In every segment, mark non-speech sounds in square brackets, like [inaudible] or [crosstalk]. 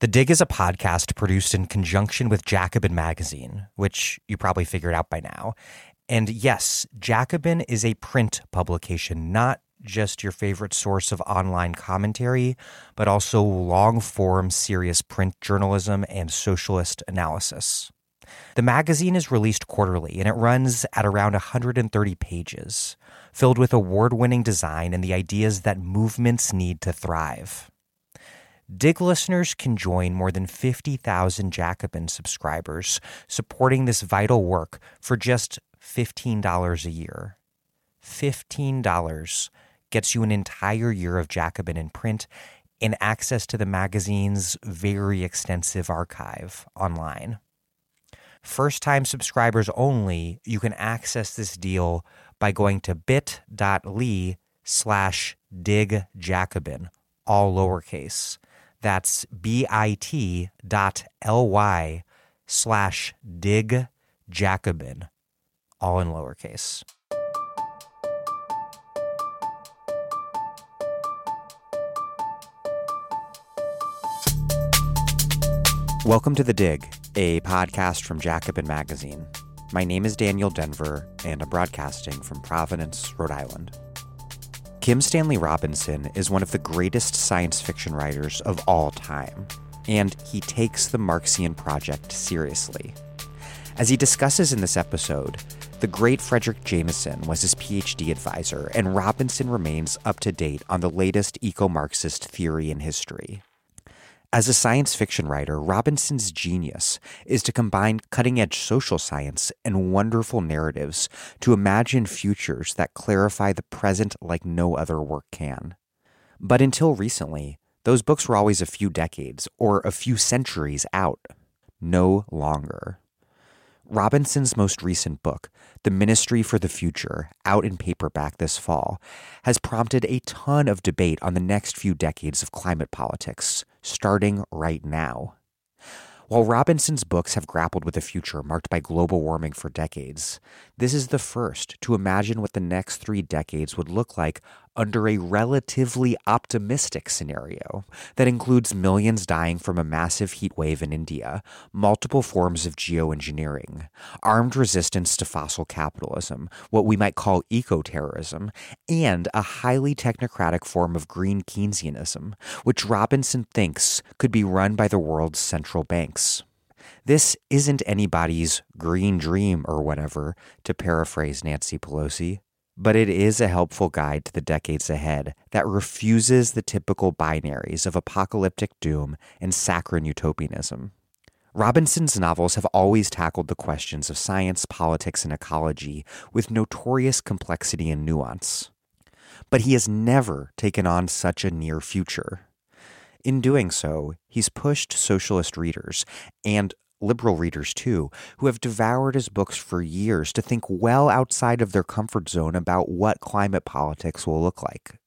The Dig is a podcast produced in conjunction with Jacobin Magazine, which you probably figured out by now. And yes, Jacobin is a print publication, not just your favorite source of online commentary, but also long form, serious print journalism and socialist analysis. The magazine is released quarterly and it runs at around 130 pages, filled with award winning design and the ideas that movements need to thrive. Dig listeners can join more than 50,000 Jacobin subscribers supporting this vital work for just $15 a year. $15 gets you an entire year of Jacobin in print and access to the magazine's very extensive archive online. First time subscribers only, you can access this deal by going to bit.ly slash dig Jacobin, all lowercase. That's bit dot ly slash dig Jacobin, all in lowercase. Welcome to The Dig, a podcast from Jacobin Magazine. My name is Daniel Denver, and I'm broadcasting from Providence, Rhode Island. Kim Stanley Robinson is one of the greatest science fiction writers of all time, and he takes the Marxian project seriously. As he discusses in this episode, the great Fredric Jameson was his PhD advisor, and Robinson remains up to date on the latest eco Marxist theory in history. As a science fiction writer, Robinson's genius is to combine cutting edge social science and wonderful narratives to imagine futures that clarify the present like no other work can. But until recently, those books were always a few decades or a few centuries out. No longer. Robinson's most recent book, The Ministry for the Future, out in paperback this fall, has prompted a ton of debate on the next few decades of climate politics, starting right now. While Robinson's books have grappled with a future marked by global warming for decades, this is the first to imagine what the next three decades would look like under a relatively optimistic scenario that includes millions dying from a massive heat wave in India, multiple forms of geoengineering, armed resistance to fossil capitalism, what we might call eco terrorism, and a highly technocratic form of green Keynesianism, which Robinson thinks could be run by the world's central banks. This isn't anybody's green dream or whatever, to paraphrase Nancy Pelosi but it is a helpful guide to the decades ahead that refuses the typical binaries of apocalyptic doom and saccharine utopianism. Robinson's novels have always tackled the questions of science, politics, and ecology with notorious complexity and nuance. But he has never taken on such a near future. In doing so, he's pushed socialist readers and liberal readers too, who have devoured his books for years to think well outside of their comfort zone about what climate politics will look like.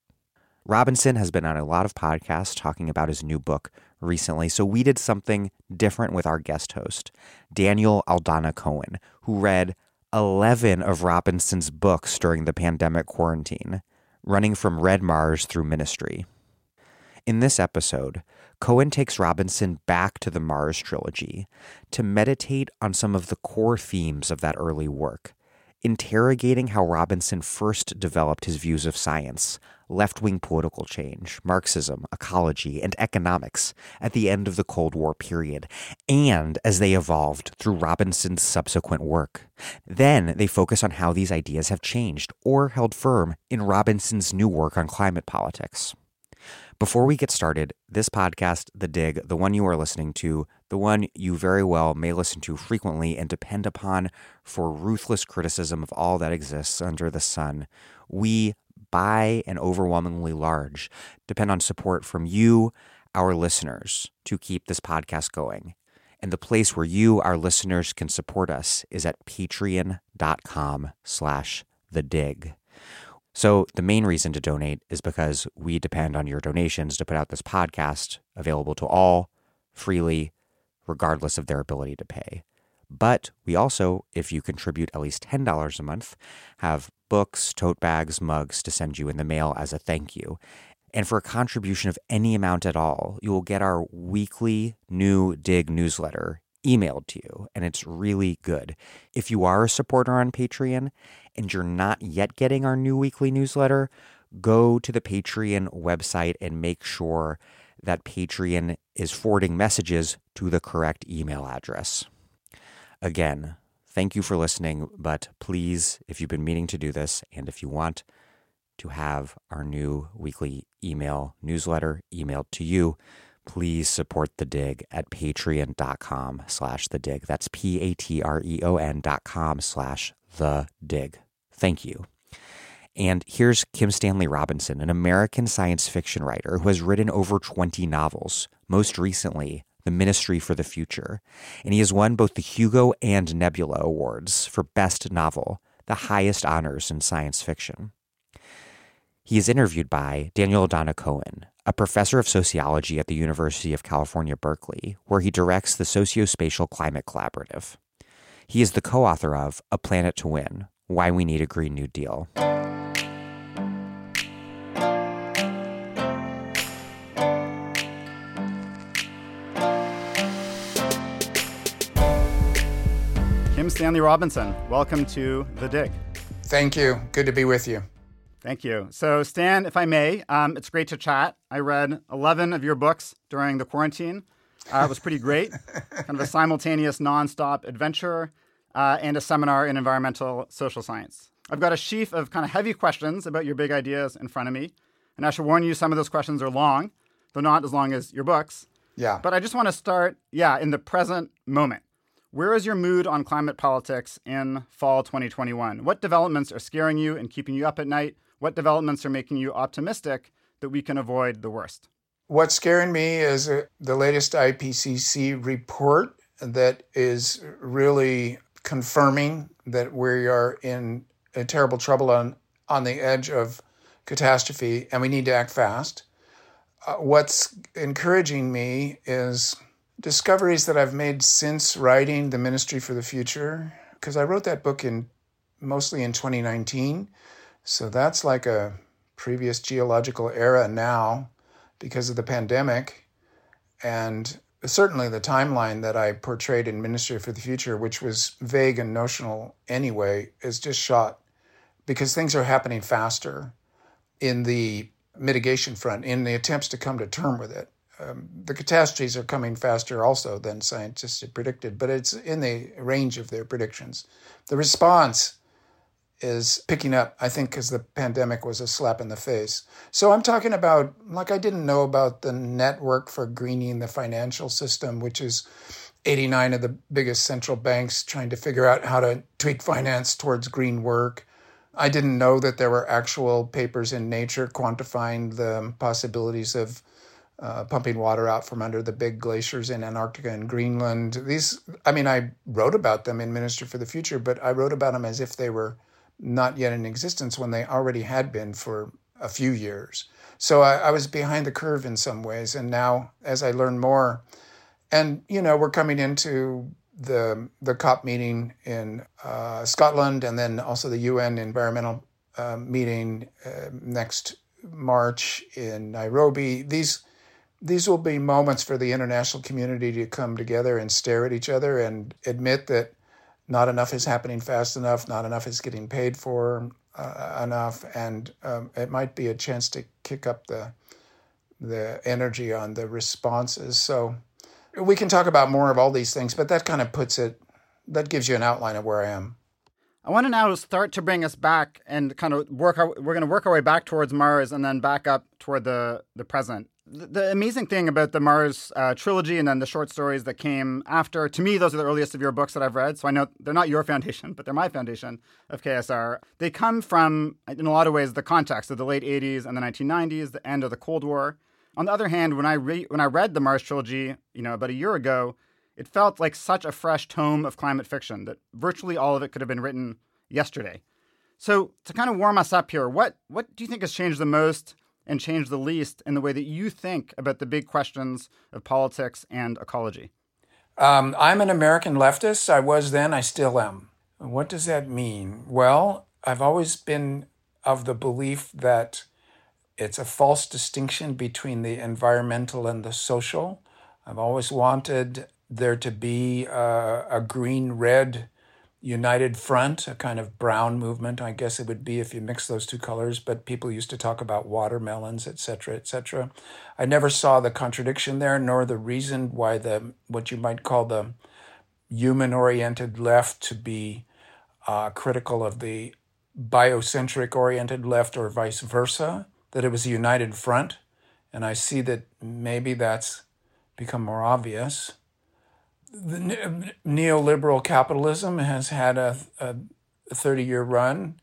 Robinson has been on a lot of podcasts talking about his new book recently, so we did something different with our guest host, Daniel Aldana Cohen, who read 11 of Robinson's books during the pandemic quarantine, running from Red Mars through Ministry. In this episode, Cohen takes Robinson back to the Mars trilogy to meditate on some of the core themes of that early work, interrogating how Robinson first developed his views of science, left wing political change, Marxism, ecology, and economics at the end of the Cold War period, and as they evolved through Robinson's subsequent work. Then they focus on how these ideas have changed or held firm in Robinson's new work on climate politics. Before we get started, this podcast, The Dig, the one you are listening to, the one you very well may listen to frequently and depend upon for ruthless criticism of all that exists under the sun, we, by and overwhelmingly large, depend on support from you, our listeners, to keep this podcast going. And the place where you, our listeners, can support us is at patreon.com slash the dig. So, the main reason to donate is because we depend on your donations to put out this podcast available to all freely, regardless of their ability to pay. But we also, if you contribute at least $10 a month, have books, tote bags, mugs to send you in the mail as a thank you. And for a contribution of any amount at all, you will get our weekly new Dig newsletter emailed to you, and it's really good. If you are a supporter on Patreon and you're not yet getting our new weekly newsletter, go to the Patreon website and make sure that Patreon is forwarding messages to the correct email address. Again, thank you for listening, but please, if you've been meaning to do this and if you want to have our new weekly email newsletter emailed to you, please support the dig at patreon.com slash the dig. That's P-A-T-R-E-O-N dot com slash the dig. Thank you. And here's Kim Stanley Robinson, an American science fiction writer who has written over 20 novels, most recently, The Ministry for the Future. And he has won both the Hugo and Nebula Awards for Best Novel, the highest honors in science fiction. He is interviewed by Daniel Aldana Cohen, a professor of sociology at the University of California, Berkeley, where he directs the Sociospatial Climate Collaborative. He is the co author of A Planet to Win Why We Need a Green New Deal. Kim Stanley Robinson, welcome to The Dig. Thank you. Good to be with you. Thank you. So, Stan, if I may, um, it's great to chat. I read 11 of your books during the quarantine. Uh, it was pretty great. [laughs] kind of a simultaneous nonstop adventure uh, and a seminar in environmental social science. I've got a sheaf of kind of heavy questions about your big ideas in front of me. And I should warn you, some of those questions are long, though not as long as your books. Yeah. But I just want to start, yeah, in the present moment. Where is your mood on climate politics in fall 2021? What developments are scaring you and keeping you up at night? What developments are making you optimistic that we can avoid the worst? What's scaring me is uh, the latest IPCC report that is really confirming that we are in terrible trouble on, on the edge of catastrophe and we need to act fast. Uh, what's encouraging me is discoveries that I've made since writing The Ministry for the Future, because I wrote that book in mostly in 2019. So that's like a previous geological era now because of the pandemic. And certainly the timeline that I portrayed in Ministry for the Future, which was vague and notional anyway, is just shot because things are happening faster in the mitigation front, in the attempts to come to term with it um, the catastrophes are coming faster also than scientists had predicted, but it's in the range of their predictions. The response is picking up, I think, because the pandemic was a slap in the face. So I'm talking about, like, I didn't know about the network for greening the financial system, which is 89 of the biggest central banks trying to figure out how to tweak finance towards green work. I didn't know that there were actual papers in Nature quantifying the possibilities of uh, pumping water out from under the big glaciers in Antarctica and Greenland. These, I mean, I wrote about them in Ministry for the Future, but I wrote about them as if they were not yet in existence when they already had been for a few years. So I, I was behind the curve in some ways. And now, as I learn more, and you know, we're coming into the the COP meeting in uh, Scotland, and then also the UN environmental uh, meeting uh, next March in Nairobi. These these will be moments for the international community to come together and stare at each other and admit that not enough is happening fast enough, not enough is getting paid for uh, enough, and um, it might be a chance to kick up the the energy on the responses. So we can talk about more of all these things, but that kind of puts it. That gives you an outline of where I am. I want to now start to bring us back and kind of work. Our, we're going to work our way back towards Mars and then back up toward the the present the amazing thing about the Mars uh, trilogy and then the short stories that came after, to me, those are the earliest of your books that I've read. So I know they're not your [laughs] foundation, but they're my foundation of KSR. They come from, in a lot of ways, the context of the late 80s and the 1990s, the end of the Cold War. On the other hand, when I re- when I read the Mars trilogy, you know, about a year ago, it felt like such a fresh tome of climate fiction that virtually all of it could have been written yesterday. So to kind of warm us up here, what what do you think has changed the most and change the least in the way that you think about the big questions of politics and ecology? Um, I'm an American leftist. I was then, I still am. What does that mean? Well, I've always been of the belief that it's a false distinction between the environmental and the social. I've always wanted there to be a, a green red united front, a kind of brown movement, I guess it would be if you mix those two colors, but people used to talk about watermelons, etc., etc. I never saw the contradiction there, nor the reason why the what you might call the human-oriented left to be uh, critical of the biocentric oriented left or vice versa, that it was a united front. And I see that maybe that's become more obvious the neoliberal capitalism has had a, a 30 year run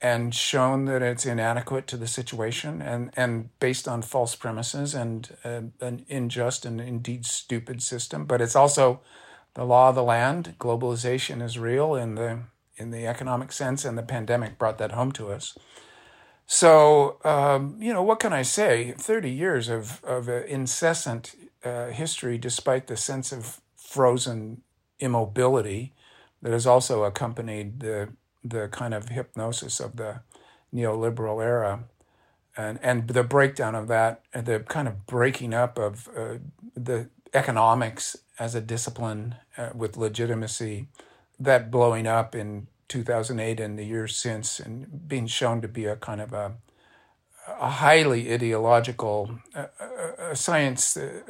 and shown that it's inadequate to the situation and, and based on false premises and uh, an unjust and indeed stupid system. But it's also the law of the land. Globalization is real in the in the economic sense, and the pandemic brought that home to us. So, um, you know, what can I say? 30 years of, of uh, incessant uh, history, despite the sense of frozen immobility that has also accompanied the the kind of hypnosis of the neoliberal era. And and the breakdown of that the kind of breaking up of uh, the economics as a discipline uh, with legitimacy that blowing up in 2008 and the years since and being shown to be a kind of a a highly ideological uh, uh, science uh,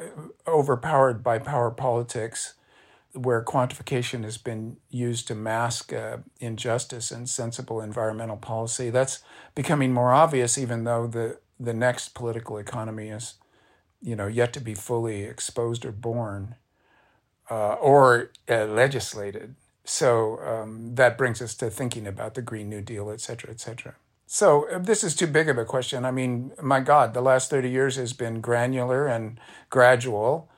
overpowered by power politics, where quantification has been used to mask injustice and sensible environmental policy. That's becoming more obvious, even though the the next political economy is, you know, yet to be fully exposed or born, or legislated. So um, that brings us to thinking about the Green New Deal, et cetera, et cetera. So uh, this is too big of a question. I mean, my God, the last 30 years has been granular and gradual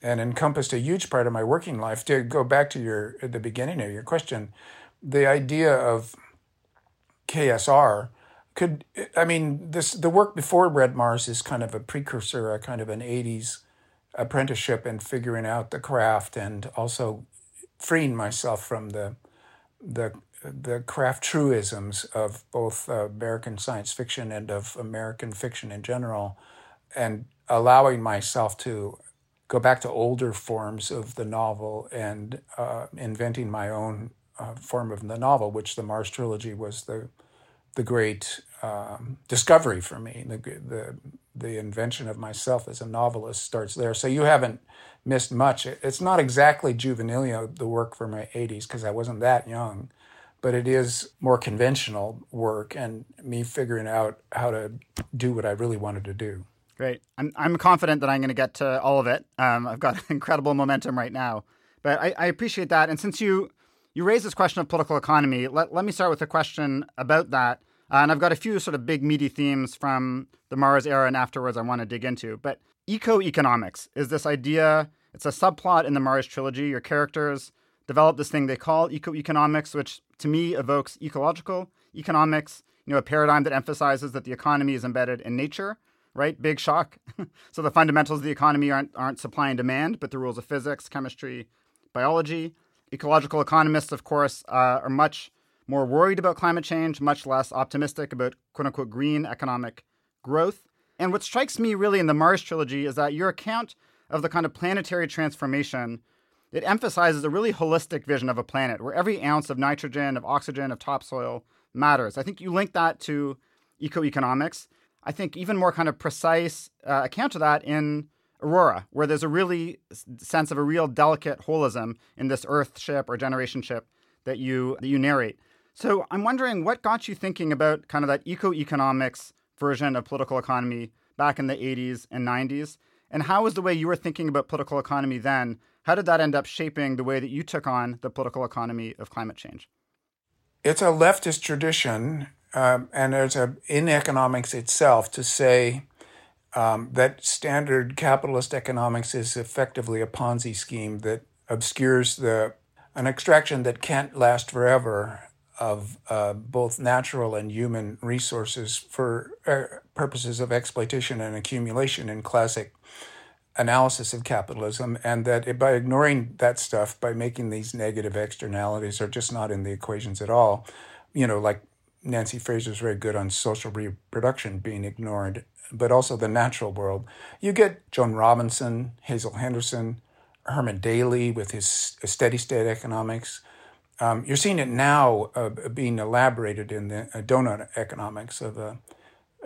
and encompassed a huge part of my working life. To go back to your the beginning of your question, the idea of KSR could I mean this the work before Red Mars is kind of a precursor, a kind of an 80s apprenticeship and figuring out the craft and also freeing myself from the the the craft truisms of both uh, American science fiction and of American fiction in general, and allowing myself to go back to older forms of the novel and uh, inventing my own uh, form of the novel, which the Mars trilogy was the the great um, discovery for me. The, the the invention of myself as a novelist starts there. So you haven't missed much. It's not exactly juvenile the work for my 80s because I wasn't that young but it is more conventional work and me figuring out how to do what I really wanted to do. Great. I'm, I'm confident that I'm going to get to all of it. Um, I've got [laughs] incredible momentum right now. But I, I appreciate that. And since you, you raised this question of political economy, let, let me start with a question about that. Uh, and I've got a few sort of big meaty themes from the Mars era and afterwards I want to dig into. But eco-economics is this idea, it's a subplot in the Mars trilogy. Your characters develop this thing they call eco-economics, which to me evokes ecological economics, you know, a paradigm that emphasizes that the economy is embedded in nature, right? Big shock. [laughs] so the fundamentals of the economy aren't, aren't supply and demand, but the rules of physics, chemistry, biology. Ecological economists, of course, uh, are much more worried about climate change, much less optimistic about quote unquote green economic growth. And what strikes me really in the Mars trilogy is that your account of the kind of planetary transformation it emphasizes a really holistic vision of a planet where every ounce of nitrogen, of oxygen, of topsoil matters. I think you link that to ecoeconomics. I think even more kind of precise uh, account of that in Aurora, where there's a really sense of a real delicate holism in this Earth ship or generation ship that you that you narrate. So I'm wondering what got you thinking about kind of that ecoeconomics version of political economy back in the 80s and 90s, and how was the way you were thinking about political economy then how did that end up shaping the way that you took on the political economy of climate change? It's a leftist tradition, um, and there's a in economics itself to say um, that standard capitalist economics is effectively a Ponzi scheme that obscures the an extraction that can't last forever of uh, both natural and human resources for uh, purposes of exploitation and accumulation in classic analysis of capitalism, and that by ignoring that stuff, by making these negative externalities are just not in the equations at all, you know, like Nancy Fraser is very good on social reproduction being ignored, but also the natural world. You get Joan Robinson, Hazel Henderson, Herman Daly with his steady state economics. Um, you're seeing it now uh, being elaborated in the uh, donut economics of uh,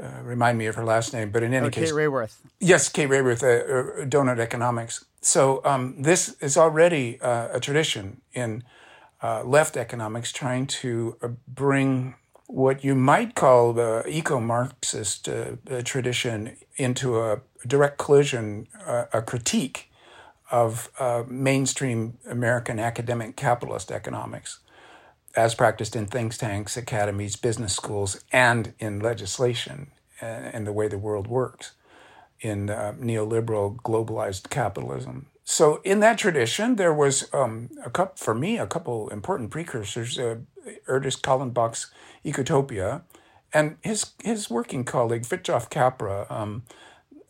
uh, remind me of her last name, but in any oh, case, Kate Raworth. Yes, Kate Raworth, uh, uh, donut economics. So um, this is already a tradition in left economics, trying to bring what you might call the eco-Marxist tradition into a direct collision, a critique of uh, mainstream American academic capitalist economics, as practiced in think tanks, academies, business schools, and in legislation uh, and the way the world works in uh, neoliberal globalized capitalism. So, in that tradition, there was um, a couple, for me a couple important precursors: uh, Ernest Callenbach's Ecotopia, and his his working colleague Fritjof Capra. Um,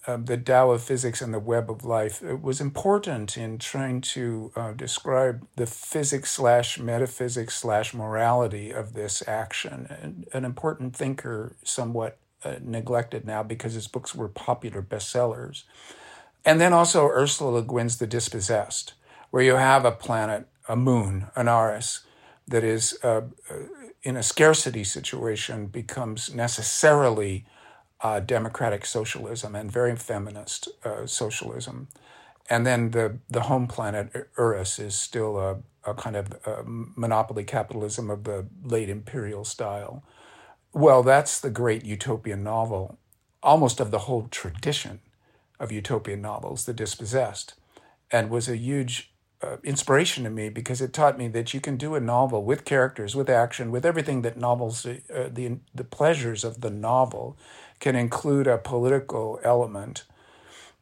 uh, the Tao of physics and the web of life it was important in trying to uh, describe the physics slash metaphysics slash morality of this action. And an important thinker, somewhat uh, neglected now because his books were popular bestsellers. And then also Ursula Le Guin's The Dispossessed, where you have a planet, a moon, Anarres, that is uh, uh, in a scarcity situation becomes necessarily uh, democratic socialism and very feminist uh, socialism. And then the, the home planet, Urras, is still a, a kind of a monopoly capitalism of the late imperial style. Well, that's the great utopian novel, almost of the whole tradition of utopian novels, The Dispossessed, and was a huge uh, inspiration to me because it taught me that you can do a novel with characters, with action, with everything that novels, uh, the the pleasures of the novel, can include a political element.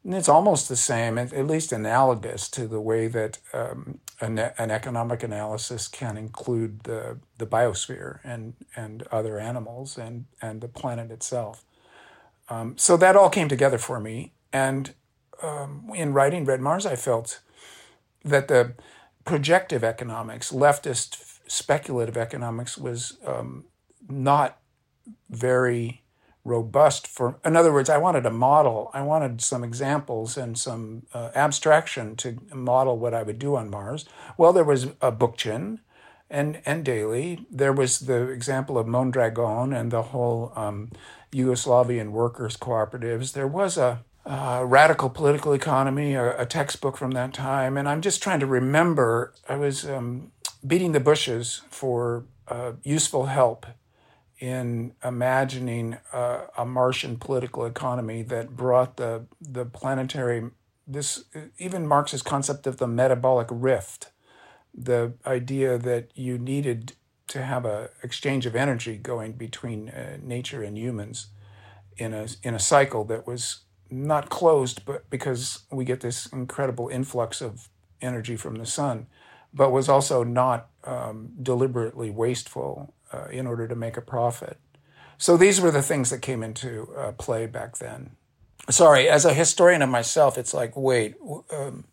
And it's almost the same, at least analogous to the way that um, an, an, economic analysis can include the, the biosphere and, and other animals and, and the planet itself. Um, so that all came together for me. And um, in writing Red Mars, I felt that the projective economics, leftist speculative economics, was um, not very robust for in other words i wanted a model. I wanted some examples and some uh, abstraction to model what i would do on mars. Well there was a bookchin and and daly there was the example of mondragon and the whole um, yugoslavian workers cooperatives. There was a uh, radical political economy a, a, textbook from that time. And i'm just trying to remember i was um, beating the bushes for uh, useful help in imagining uh, a Martian political economy that brought the the planetary this even Marx's concept of the metabolic rift, the idea that you needed to have a exchange of energy going between uh, nature and humans in a in a cycle that was not closed, but because we get this incredible influx of energy from the sun, but was also not um, deliberately wasteful uh, in order to make a profit. So these were the things that came into uh, play back then. Sorry, as a historian of myself, it's like, wait, um,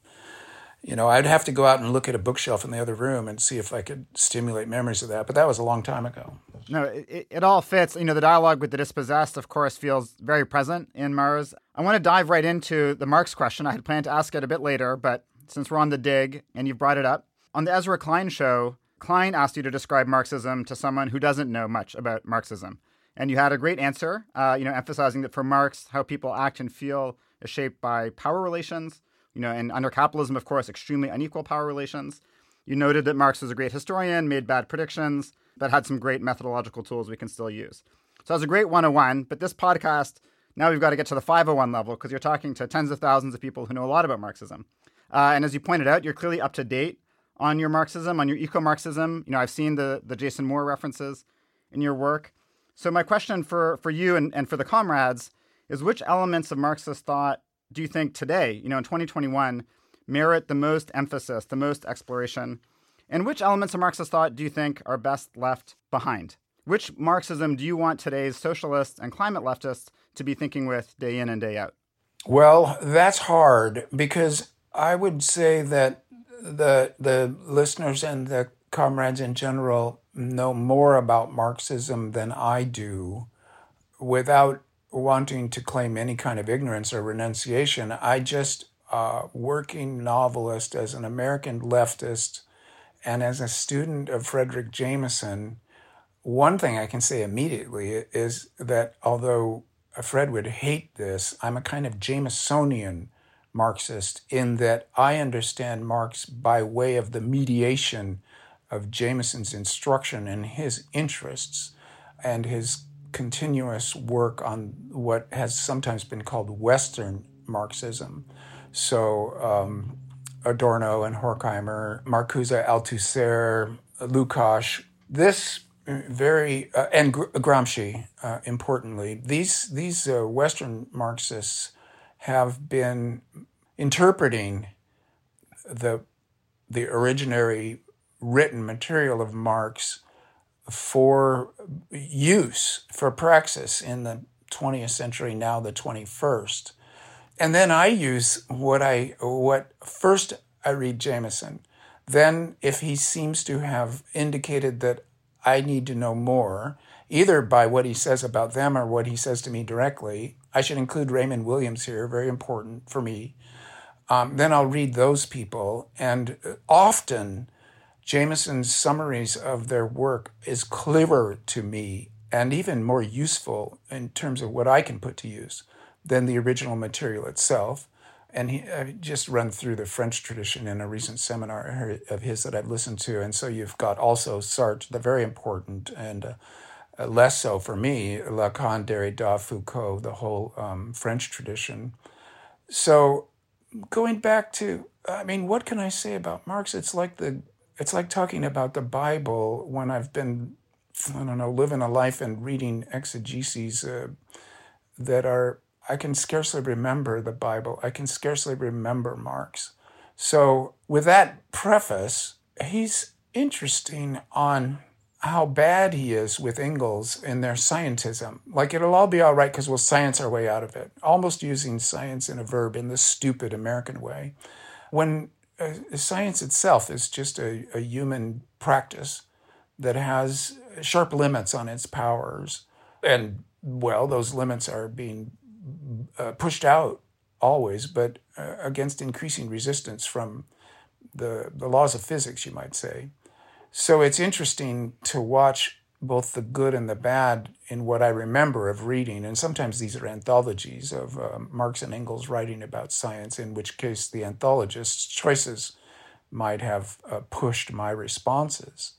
you know, I'd have to go out and look at a bookshelf in the other room and see if I could stimulate memories of that. But that was a long time ago. No, it, it all fits. You know, the dialogue with the dispossessed, of course, feels very present in Mars. I want to dive right into the Marx question. I had planned to ask it a bit later, but since we're on the dig and you've brought it up, on the Ezra Klein show, Klein asked you to describe Marxism to someone who doesn't know much about Marxism. And you had a great answer, uh, you know, emphasizing that for Marx, how people act and feel is shaped by power relations, you know, and under capitalism, of course, extremely unequal power relations. You noted that Marx was a great historian, made bad predictions, but had some great methodological tools we can still use. So that was a great 101, but this podcast, now we've got to get to the 501 level because you're talking to tens of thousands of people who know a lot about Marxism. Uh, and as you pointed out, you're clearly up to date on your Marxism, on your eco Marxism. You know, I've seen the the Jason Moore references in your work. So my question for for you and, and for the comrades is which elements of Marxist thought do you think today, you know, in 2021, merit the most emphasis, the most exploration? And which elements of Marxist thought do you think are best left behind? Which Marxism do you want today's socialists and climate leftists to be thinking with day in and day out? Well, that's hard because I would say that the the listeners and the comrades in general know more about Marxism than I do without wanting to claim any kind of ignorance or renunciation. I just, uh, working novelist as an American leftist and as a student of Fredric Jameson, one thing I can say immediately is that although Fred would hate this, I'm a kind of Jamesonian Marxist in that I understand Marx by way of the mediation of Jameson's instruction and his interests and his continuous work on what has sometimes been called Western Marxism. So, um, Adorno and Horkheimer, Marcuse, Althusser, Lukács, this very, uh, and Gramsci, uh, importantly, these, these uh, Western Marxists have been interpreting the, the originary written material of Marx for use, for praxis in the 20th century, now the 21st. And then I use what I, what first I read Jameson. Then, if he seems to have indicated that I need to know more, either by what he says about them or what he says to me directly, I should include Raymond Williams here, very important for me. Um, then I'll read those people. And often, Jameson's summaries of their work is clearer to me and even more useful in terms of what I can put to use than the original material itself. And he I just run through the French tradition in a recent seminar of his that I've listened to. And so you've got also Sartre, the very important and uh, less so for me, Lacan, Derrida, Foucault, the whole um, French tradition. So going back to, I mean, what can I say about Marx? It's like the it's like talking about the Bible when I've been, I don't know, living a life and reading exegeses uh, that are, I can scarcely remember the Bible. I can scarcely remember Marx. So, with that preface, he's interesting on how bad he is with Engels and their scientism. Like it'll all be all right because we'll science our way out of it, almost using science in a verb in the stupid American way. When uh, science itself is just a, a human practice that has sharp limits on its powers. And, well, those limits are being uh, pushed out always, but uh, against increasing resistance from the, the laws of physics, you might say. So it's interesting to watch both the good and the bad in what I remember of reading. And sometimes these are anthologies of uh, Marx and Engels writing about science, in which case the anthologist's choices might have uh, pushed my responses.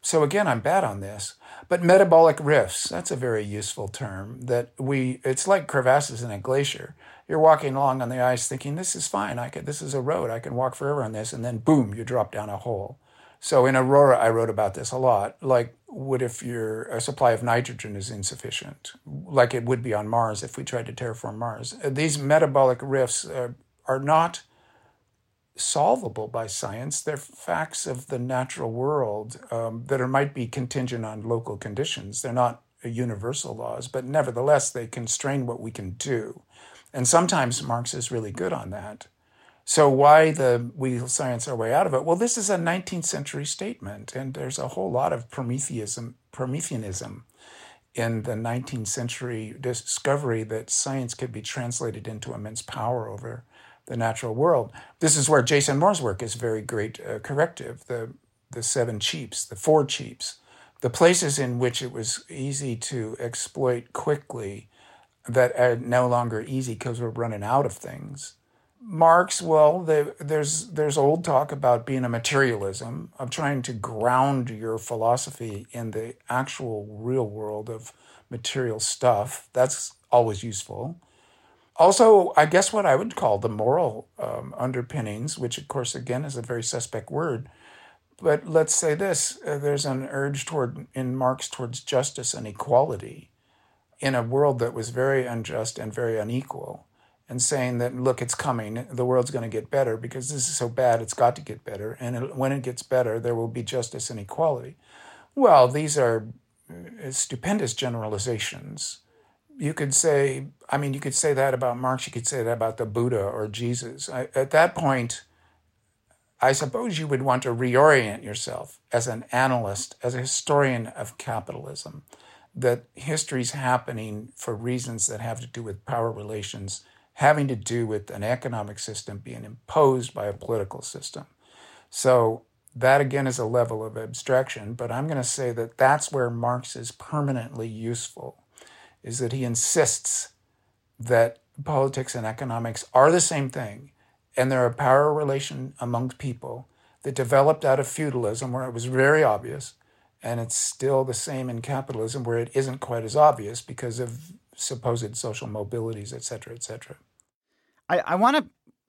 So again, I'm bad on this. But metabolic rifts, that's a very useful term that we, it's like crevasses in a glacier. You're walking along on the ice thinking, this is fine. I could, this is a road. I can walk forever on this. And then boom, you drop down a hole. So in Aurora, I wrote about this a lot. Like, what if your supply of nitrogen is insufficient? Like it would be on Mars if we tried to terraform Mars. Uh, these metabolic rifts uh, are not solvable by science. They're facts of the natural world um, that are, might be contingent on local conditions. They're not universal laws, but nevertheless, they constrain what we can do. And sometimes Marx is really good on that. So why the we science our way out of it? Well, this is a 19th century statement, and there's a whole lot of Prometheism, Prometheanism in the 19th century discovery that science could be translated into immense power over the natural world. This is where Jason Moore's work is very great uh, corrective. The the seven cheaps, the four cheaps, the places in which it was easy to exploit quickly that are no longer easy because we're running out of things Marx, well, the, there's there's old talk about being a materialism of trying to ground your philosophy in the actual real world of material stuff. That's always useful. Also, I guess what I would call the moral um, underpinnings, which of course again is a very suspect word. But let's say this: uh, there's an urge toward in Marx towards justice and equality in a world that was very unjust and very unequal and saying that look it's coming. The world's going to get better because this is so bad it's got to get better. And it, when it gets better there will be justice and equality. Well these are uh, stupendous generalizations. You could say i mean you could say that about marx you could say that about the buddha or jesus. I, at that point I suppose you would want to reorient yourself as an analyst, as a historian of capitalism, that history's happening for reasons that have to do with power relations, having to do with an economic system being imposed by a political system. So that again is a level of abstraction, but I'm going to say that that's where Marx is permanently useful, is that he insists that politics and economics are the same thing, and they're a power relation among people that developed out of feudalism, where it was very obvious, and it's still the same in capitalism, where it isn't quite as obvious because of supposed social mobilities, et cetera, et cetera. I, I want to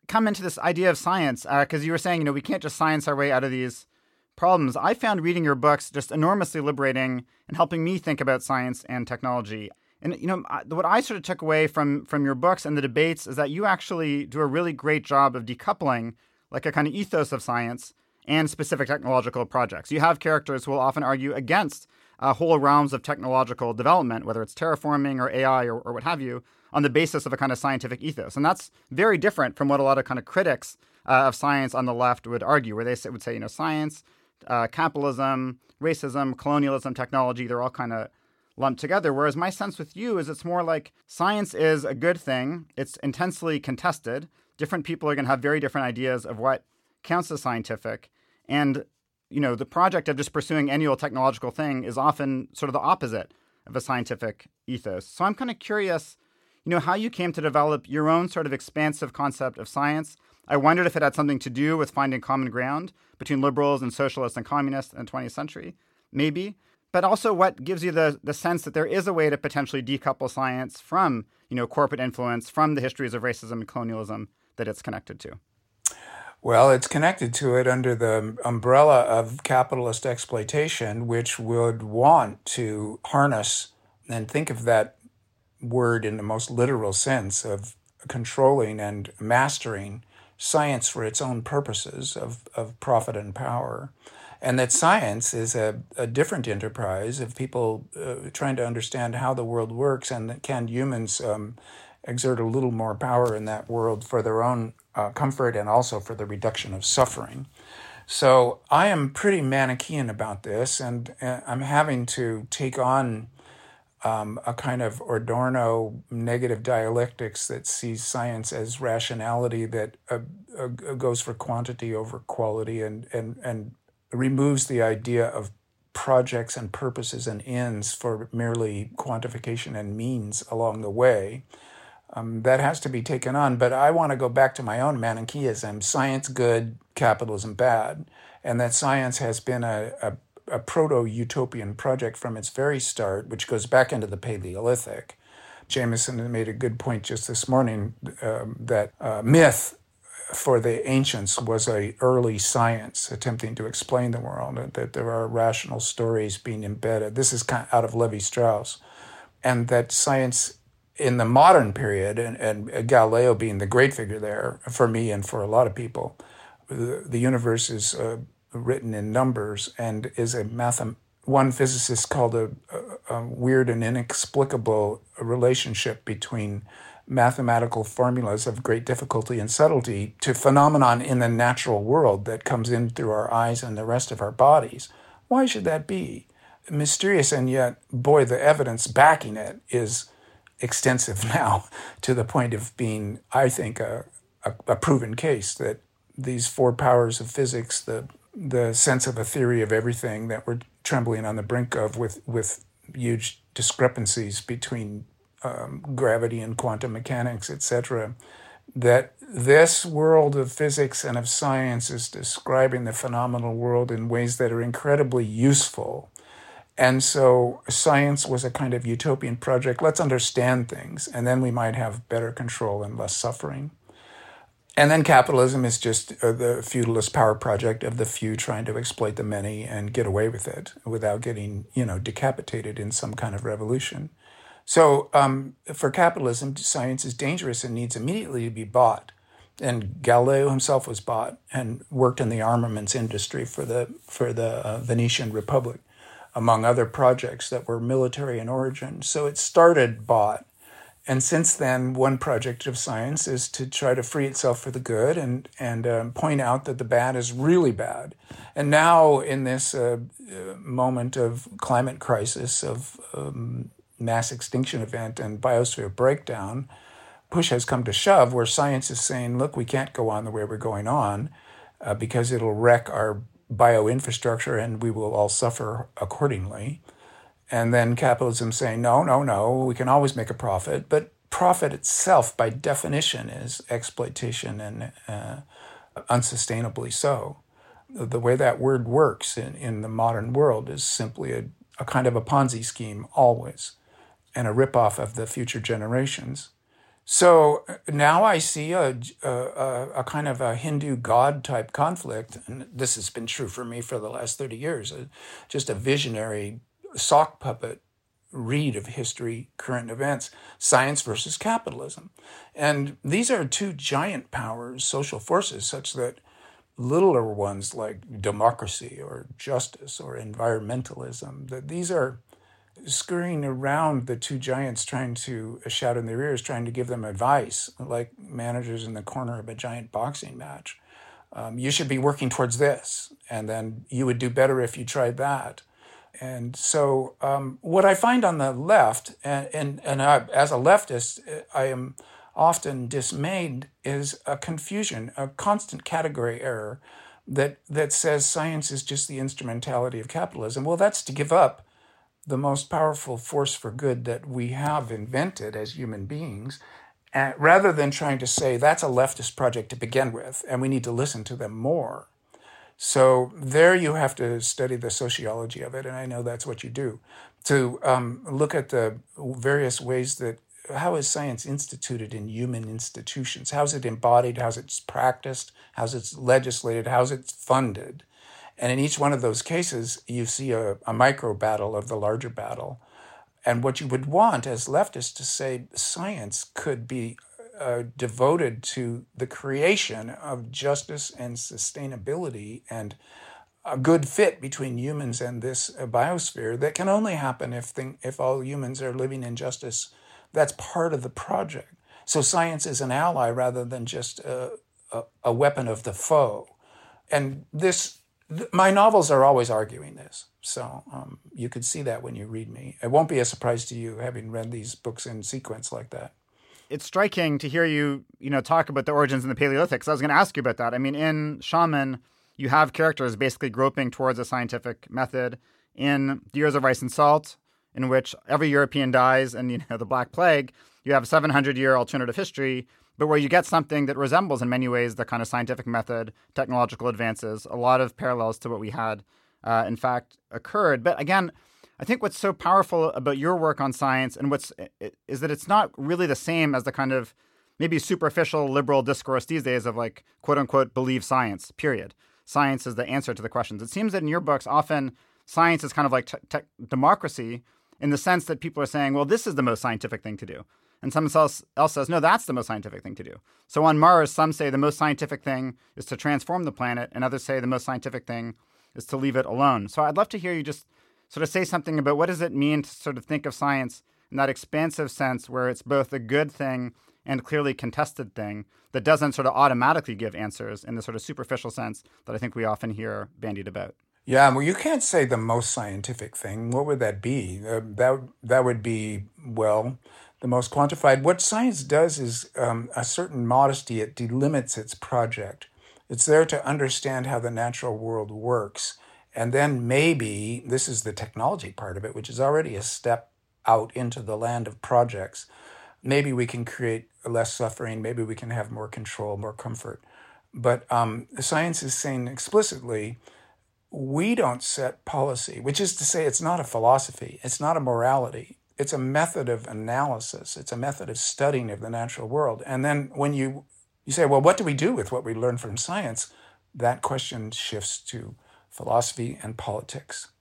come into this idea of science because uh, you were saying, you know, we can't just science our way out of these problems. I found reading your books just enormously liberating and helping me think about science and technology. And you know, what I sort of took away from from your books and the debates is that you actually do a really great job of decoupling like a kind of ethos of science and specific technological projects. You have characters who will often argue against uh, whole realms of technological development, whether it's terraforming or AI or, or what have you, on the basis of a kind of scientific ethos. And that's very different from what a lot of kind of critics uh, of science on the left would argue, where they would say, you know, science, uh, capitalism, racism, colonialism, technology, they're all kind of lumped together. Whereas my sense with you is it's more like science is a good thing, it's intensely contested. Different people are going to have very different ideas of what counts as scientific. And you know, the project of just pursuing old technological thing is often sort of the opposite of a scientific ethos. So I'm kind of curious, you know, how you came to develop your own sort of expansive concept of science. I wondered if it had something to do with finding common ground between liberals and socialists and communists in the 20th century, maybe. But also what gives you the, the sense that there is a way to potentially decouple science from, you know, corporate influence, from the histories of racism and colonialism that it's connected to. Well, it's connected to it under the umbrella of capitalist exploitation, which would want to harness and think of that word in the most literal sense of controlling and mastering science for its own purposes of, of profit and power. And that science is a, a different enterprise of people uh, trying to understand how the world works and can humans um, exert a little more power in that world for their own uh, comfort and also for the reduction of suffering. So I am pretty Manichean about this, and I'm having to take on um, a kind of Adorno negative dialectics that sees science as rationality that uh, uh, goes for quantity over quality and, and, and removes the idea of projects and purposes and ends for merely quantification and means along the way. Um, that has to be taken on. But I want to go back to my own Manichaeism science good, capitalism bad. And that science has been a, a, a proto utopian project from its very start, which goes back into the Paleolithic. Jameson made a good point just this morning um, that uh, myth for the ancients was a early science attempting to explain the world, that there are rational stories being embedded. This is kind of out of Levi Strauss, and that science in the modern period, and, and Galileo being the great figure there for me and for a lot of people, the, the universe is uh, written in numbers and is a math. One physicist called a, a, a weird and inexplicable relationship between mathematical formulas of great difficulty and subtlety to phenomenon in the natural world that comes in through our eyes and the rest of our bodies. Why should that be? Mysterious, and yet, boy, the evidence backing it is extensive [laughs] now to the point of being, I think, a, a, a, proven case that these four powers of physics, the the sense of a theory of everything that we're trembling on the brink of with with huge discrepancies between um, gravity and quantum mechanics, etc., that this world of physics and of science is describing the phenomenal world in ways that are incredibly useful and so science was a kind of utopian project. Let's understand things, and then we might have better control and less suffering. And then capitalism is just uh, the feudalist power project of the few trying to exploit the many and get away with it without getting, you know, decapitated in some kind of revolution. So um, for capitalism, science is dangerous and needs immediately to be bought. And Galileo himself was bought and worked in the armaments industry for the for the uh, Venetian Republic among other projects that were military in origin. So it started bought. and since then, one project of science is to try to free itself for the good and and um, point out that the bad is really bad. And now, in this uh, uh, moment of climate crisis, of um, mass extinction event, and biosphere breakdown, push has come to shove, where science is saying, "Look, we can't go on the way we're going on, uh, because it'll wreck our bioinfrastructure, and we will all suffer accordingly." And then capitalism saying, no, no, no, we can always make a profit. But profit itself, by definition, is exploitation and uh, unsustainably so. The way that word works in, in the modern world is simply a, a kind of a Ponzi scheme, always, and a ripoff of the future generations. So now I see a, a, a, kind of a Hindu god type conflict, and this has been true for me for the last 30 years, uh, just a visionary sock puppet read of history, current events, science versus capitalism. And these are two giant powers, social forces, such that littler ones like democracy or justice or environmentalism, that these are scurrying around the two giants trying to shout in their ears, trying to give them advice, like managers in the corner of a giant boxing match. Um, you should be working towards this, and then you would do better if you tried that. And so, um, what I find on the left, and, and, and I, as a leftist, I am often dismayed, is a confusion, a constant category error that, that says science is just the instrumentality of capitalism. Well, that's to give up the most powerful force for good that we have invented as human beings, uh, rather than trying to say that's a leftist project to begin with, and we need to listen to them more. So there you have to study the sociology of it, and I know that's what you do. To um, look at the various ways that how is science instituted in human institutions? How's it embodied? How's it practiced? How's it legislated? How's it funded? And in each one of those cases, you see a, a micro battle of the larger battle. And what you would want as leftists to say science could be uh, devoted to the creation of justice and sustainability and a good fit between humans and this biosphere that can only happen if thing, if all humans are living in justice. That's part of the project. So science is an ally rather than just a, a, a weapon of the foe. And this, my novels are always arguing this. So um, you could see that when you read me. It won't be a surprise to you having read these books in sequence like that it's striking to hear you, you know, talk about the origins in the Paleolithic. Because I was going to ask you about that. I mean, in Shaman, you have characters basically groping towards a scientific method. In the Years of Rice and Salt, in which every European dies, and you know the Black Plague, you have a 700 year alternative history, but where you get something that resembles in many ways the kind of scientific method, technological advances, a lot of parallels to what we had, uh, in fact, occurred. But again, I think what's so powerful about your work on science and what's is that it's not really the same as the kind of maybe superficial liberal discourse these days of like quote unquote believe science. Period. Science is the answer to the questions. It seems that in your books often science is kind of like te- democracy in the sense that people are saying, well, this is the most scientific thing to do. And someone else, else says, no, that's the most scientific thing to do. So on Mars, some say the most scientific thing is to transform the planet, and others say the most scientific thing is to leave it alone. So I'd love to hear you just sort of say something about what does it mean to sort of think of science in that expansive sense where it's both a good thing and clearly contested thing that doesn't sort of automatically give answers in the sort of superficial sense that I think we often hear bandied about. Yeah, well, you can't say the most scientific thing. What would that be? Uh, that that would be well, the most quantified. What science does is um, a certain modesty. It delimits its project. It's there to understand how the natural world works and then maybe this is the technology part of it, which is already a step out into the land of projects. Maybe we can create less suffering. Maybe we can have more control, more comfort. But um, science is saying explicitly, we don't set policy, which is to say, it's not a philosophy, it's not a morality, it's a method of analysis, it's a method of studying of the natural world. And then when you you say, well, what do we do with what we learn from science? That question shifts to philosophy, and politics.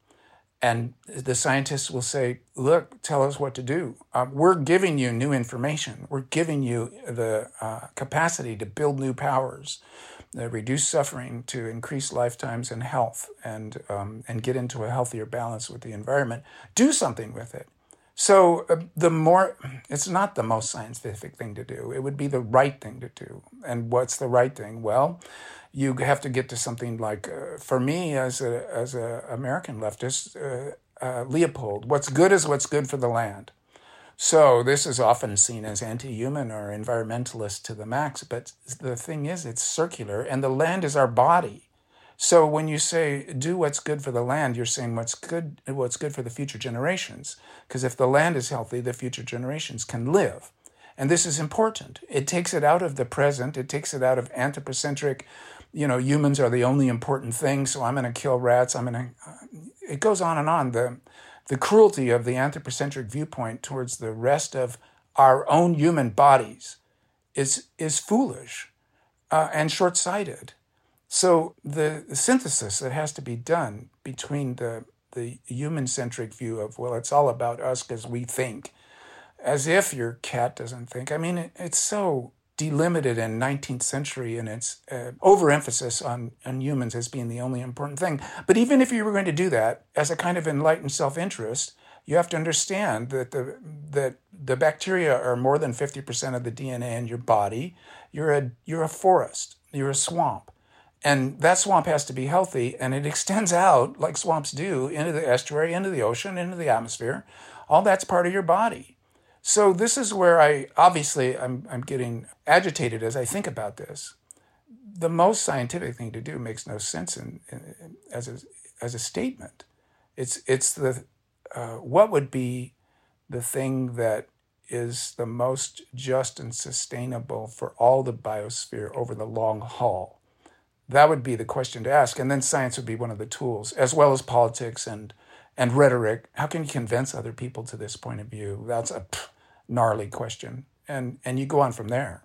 And the scientists will say, look, tell us what to do. Uh, we're giving you new information. We're giving you the uh, capacity to build new powers, uh, reduce suffering, to increase lifetimes and health, and, um, and get into a healthier balance with the environment. Do something with it. So uh, the more, it's not the most scientific thing to do. It would be the right thing to do. And what's the right thing? Well, you have to get to something like, uh, for me as a as a American leftist, uh, uh, Leopold. What's good is what's good for the land. So this is often seen as anti-human or environmentalist to the max. But the thing is, it's circular, and the land is our body. So when you say do what's good for the land, you're saying what's good what's good for the future generations. Because if the land is healthy, the future generations can live. And this is important. It takes it out of the present. It takes it out of anthropocentric, you know, humans are the only important thing, so I'm going to kill rats. I'm going to. Uh, it goes on and on. The, the cruelty of the anthropocentric viewpoint towards the rest of our own human bodies is, is foolish uh, and short sighted. So the, the synthesis that has to be done between the the human centric view of well, it's all about us because we think, as if your cat doesn't think. I mean, it, it's so delimited in 19th century in its uh, overemphasis on, on humans as being the only important thing. But even if you were going to do that as a kind of enlightened self-interest, you have to understand that the that the bacteria are more than 50% of the DNA in your body. You're a you're a forest. You're a swamp. And that swamp has to be healthy, and it extends out like swamps do into the estuary, into the ocean, into the atmosphere. All that's part of your body. So this is where I obviously I'm I'm getting agitated as I think about this. The most scientific thing to do makes no sense in, in as a as a statement. It's it's the uh, what would be the thing that is the most just and sustainable for all the biosphere over the long haul that would be the question to ask. And then science would be one of the tools, as well as politics and, and rhetoric. How can you convince other people to this point of view? That's a pff, gnarly question. And, and you go on from there.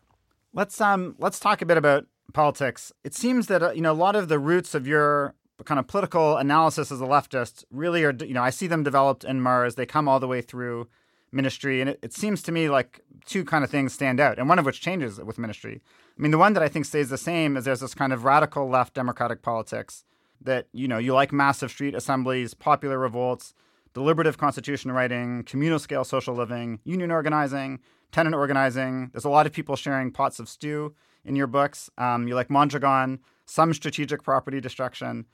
Let's, um, let's talk a bit about politics. It seems that, uh, you know, a lot of the roots of your kind of political analysis as a leftist really are, you know, I see them developed in Mars. They come all the way through ministry. And it, it seems to me like two kind of things stand out, and one of which changes with ministry. I mean, the one that I think stays the same is there's this kind of radical left democratic politics that, you know, you like massive street assemblies, popular revolts, deliberative constitution writing, communal scale social living, union organizing, tenant organizing. There's a lot of people sharing pots of stew in your books. Um, you like Mondragon, some strategic property destruction.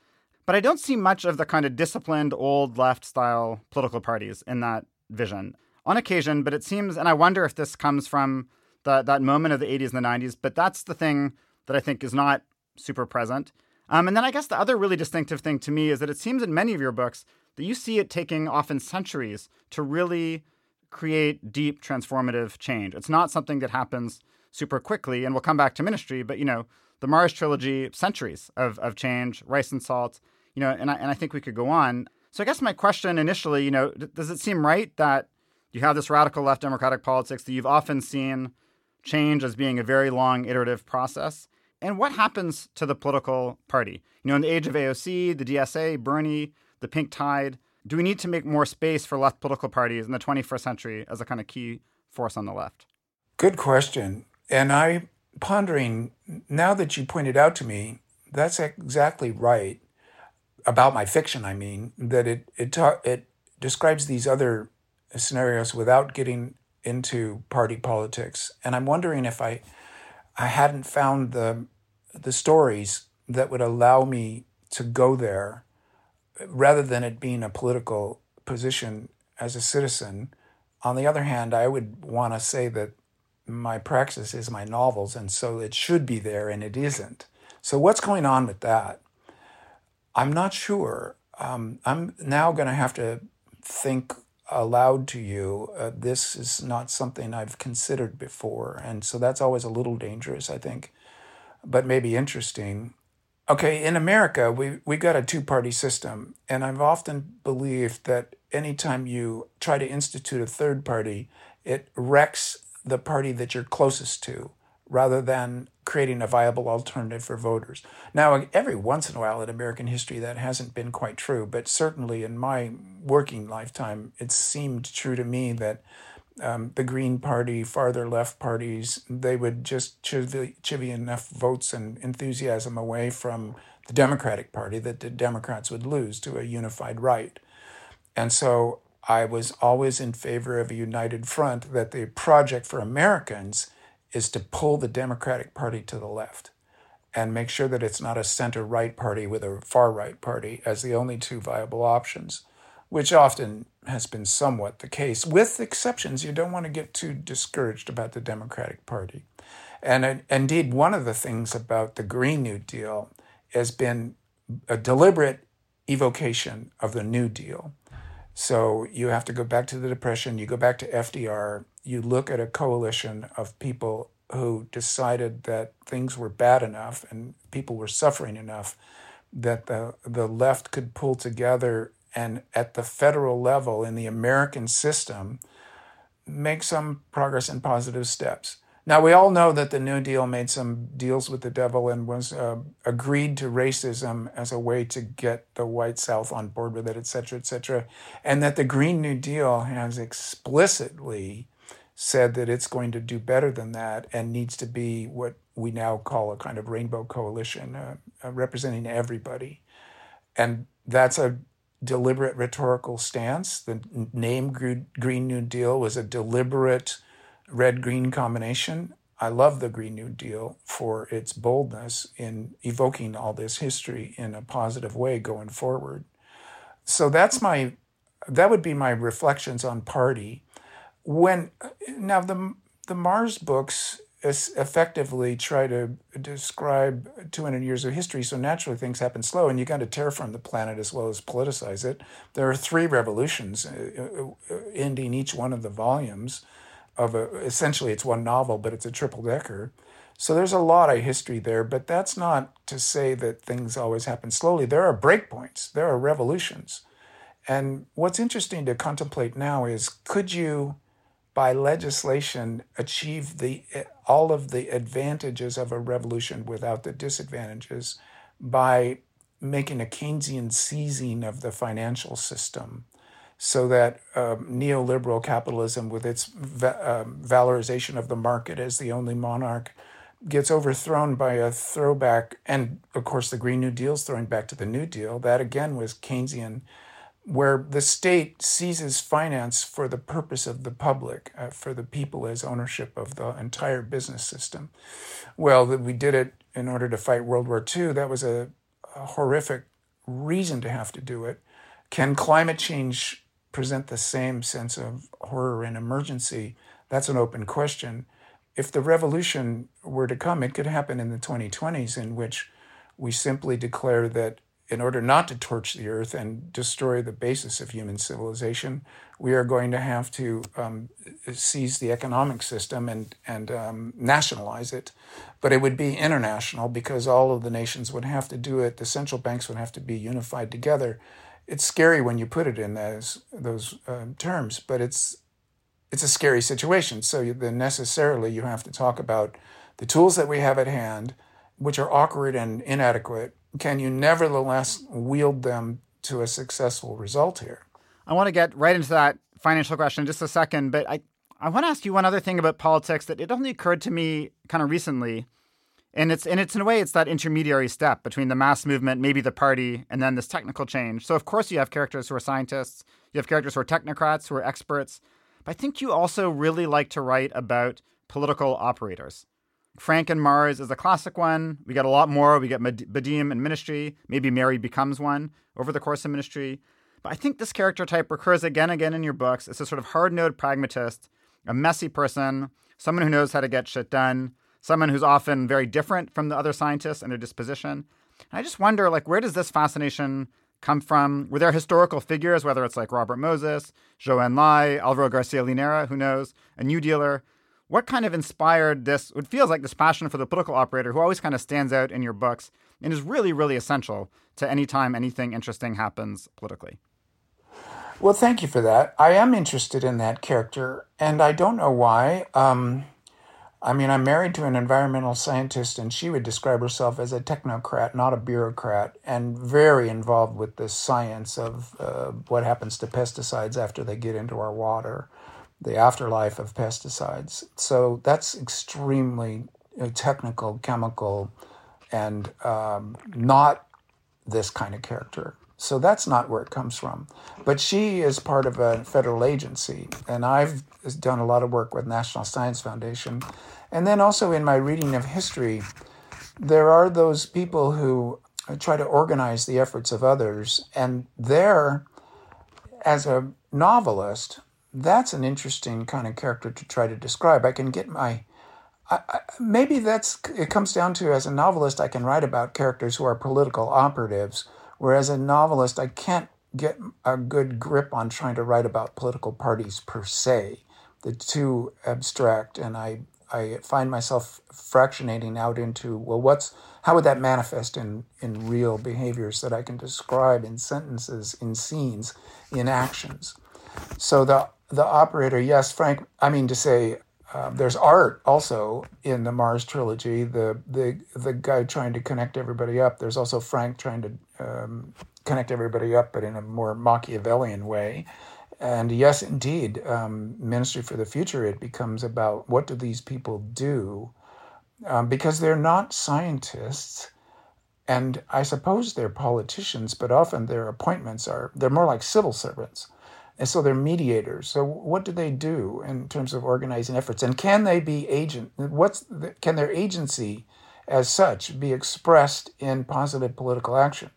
But I don't see much of the kind of disciplined old left style political parties in that vision on occasion, but it seems, and I wonder if this comes from the, that moment of the 80s and the 90s, but that's the thing that I think is not super present. Um, and then I guess the other really distinctive thing to me is that it seems in many of your books that you see it taking often centuries to really create deep transformative change. It's not something that happens super quickly, and we'll come back to ministry, but you know, the Mars trilogy, centuries of, of change, rice and salt, you know, and I, and I think we could go on. So I guess my question initially, you know, does it seem right that you have this radical left democratic politics that you've often seen change as being a very long iterative process. And what happens to the political party? You know, in the age of AOC, the DSA, Bernie, the pink tide, do we need to make more space for left political parties in the 21st century as a kind of key force on the left? Good question. And I pondering now that you pointed out to me, that's exactly right about my fiction. I mean that it it ta- it describes these other scenarios without getting into party politics. And I'm wondering if I I hadn't found the the stories that would allow me to go there rather than it being a political position as a citizen. On the other hand, I would want to say that my praxis is my novels, and so it should be there, and it isn't. So, what's going on with that? I'm not sure. Um, I'm now going to have to think aloud to you, uh, this is not something I've considered before. And so that's always a little dangerous, I think, but maybe interesting. Okay, in America, we, we got a two party system. And I've often believed that anytime you try to institute a third party, it wrecks the party that you're closest to rather than creating a viable alternative for voters. Now, every once in a while in American history, that hasn't been quite true, but certainly in my working lifetime, it seemed true to me that um, the Green Party, farther left parties, they would just chivy, chivvy enough votes and enthusiasm away from the Democratic Party that the Democrats would lose to a unified right. And so I was always in favor of a united front, that the project for Americans is to pull the Democratic Party to the left and make sure that it's not a center right party with a far right party as the only two viable options, which often has been somewhat the case, with exceptions. You don't want to get too discouraged about the Democratic Party. And uh, indeed, one of the things about the Green New Deal has been a deliberate evocation of the New Deal. So you have to go back to the Depression, you go back to FDR, you look at a coalition of people who decided that things were bad enough and people were suffering enough that the, the left could pull together and at the federal level in the American system make some progress and positive steps. Now, we all know that the New Deal made some deals with the devil and was uh, agreed to racism as a way to get the white South on board with it, et cetera, et cetera. And that the Green New Deal has explicitly said that it's going to do better than that and needs to be what we now call a kind of rainbow coalition, uh, uh, representing everybody. And that's a deliberate rhetorical stance. The name Green New Deal was a deliberate red green combination. I love the Green New Deal for its boldness in evoking all this history in a positive way going forward. So that's my that would be my reflections on party when now the the Mars books effectively try to describe 200 years of history so naturally things happen slow and you got to terraform the planet as well as politicize it. There are three revolutions uh, uh, ending each one of the volumes of a essentially it's one novel but it's a triple decker so there's a lot of history there but that's not to say that things always happen slowly. There are breakpoints there are revolutions. And what's interesting to contemplate now is could you by legislation achieve the all of the advantages of a revolution without the disadvantages by making a Keynesian seizing of the financial system so that um, neoliberal capitalism with its va- um, valorization of the market as the only monarch gets overthrown by a throwback and of course the green new deal is throwing back to the new deal. That again was keynesian where the state seizes finance for the purpose of the public, uh, for the people as ownership of the entire business system. Well, we did it in order to fight World War II. That was a, a horrific reason to have to do it. Can climate change present the same sense of horror and emergency? That's an open question. If the revolution were to come, it could happen in the 2020s, in which we simply declare that in order not to torch the earth and destroy the basis of human civilization, we are going to have to um, seize the economic system and, and um, nationalize it. But it would be international because all of the nations would have to do it. The central banks would have to be unified together. It's scary when you put it in those, those uh, terms, but it's, it's a scary situation. So then necessarily you have to talk about the tools that we have at hand, which are awkward and inadequate can you nevertheless wield them to a successful result here? I want to get right into that financial question in just a second, but I, I want to ask you one other thing about politics that it only occurred to me kind of recently. And it's and it's in a way it's that intermediary step between the mass movement, maybe the party, and then this technical change. So of course you have characters who are scientists, you have characters who are technocrats, who are experts. But I think you also really like to write about political operators. Frank and Mars is a classic one. We get a lot more. We get Badim and Ministry. Maybe Mary becomes one over the course of Ministry. But I think this character type recurs again and again in your books. It's a sort of hard-nosed pragmatist, a messy person, someone who knows how to get shit done, someone who's often very different from the other scientists in their disposition. And I just wonder, like, where does this fascination come from? Were there historical figures, whether it's like Robert Moses, Zhou Enlai, Alvaro Garcia Linera, who knows, a New Dealer, what kind of inspired this? It feels like this passion for the political operator who always kind of stands out in your books and is really, really essential to any time anything interesting happens politically. Well, thank you for that. I am interested in that character, and I don't know why. Um, I mean, I'm married to an environmental scientist, and she would describe herself as a technocrat, not a bureaucrat, and very involved with the science of uh, what happens to pesticides after they get into our water the afterlife of pesticides. So that's extremely technical, chemical, and um, not this kind of character. So that's not where it comes from. But she is part of a federal agency, and I've done a lot of work with National Science Foundation. And then also in my reading of history, there are those people who try to organize the efforts of others. And there, as a novelist, that's an interesting kind of character to try to describe. I can get my I, I, maybe that's it comes down to as a novelist I can write about characters who are political operatives whereas a novelist I can't get a good grip on trying to write about political parties per se the too abstract and I I find myself fractionating out into well what's how would that manifest in in real behaviors that I can describe in sentences in scenes in actions so the the operator yes Frank I mean to say um, there's art also in the Mars trilogy. The the the guy trying to connect everybody up. There's also Frank trying to um, connect everybody up, but in a more Machiavellian way. And yes, indeed, um, Ministry for the Future. It becomes about what do these people do, um, because they're not scientists, and I suppose they're politicians, but often their appointments are they're more like civil servants and so they're mediators. So what do they do in terms of organizing efforts? And can they be agent? What's the, can their agency, as such, be expressed in positive political action?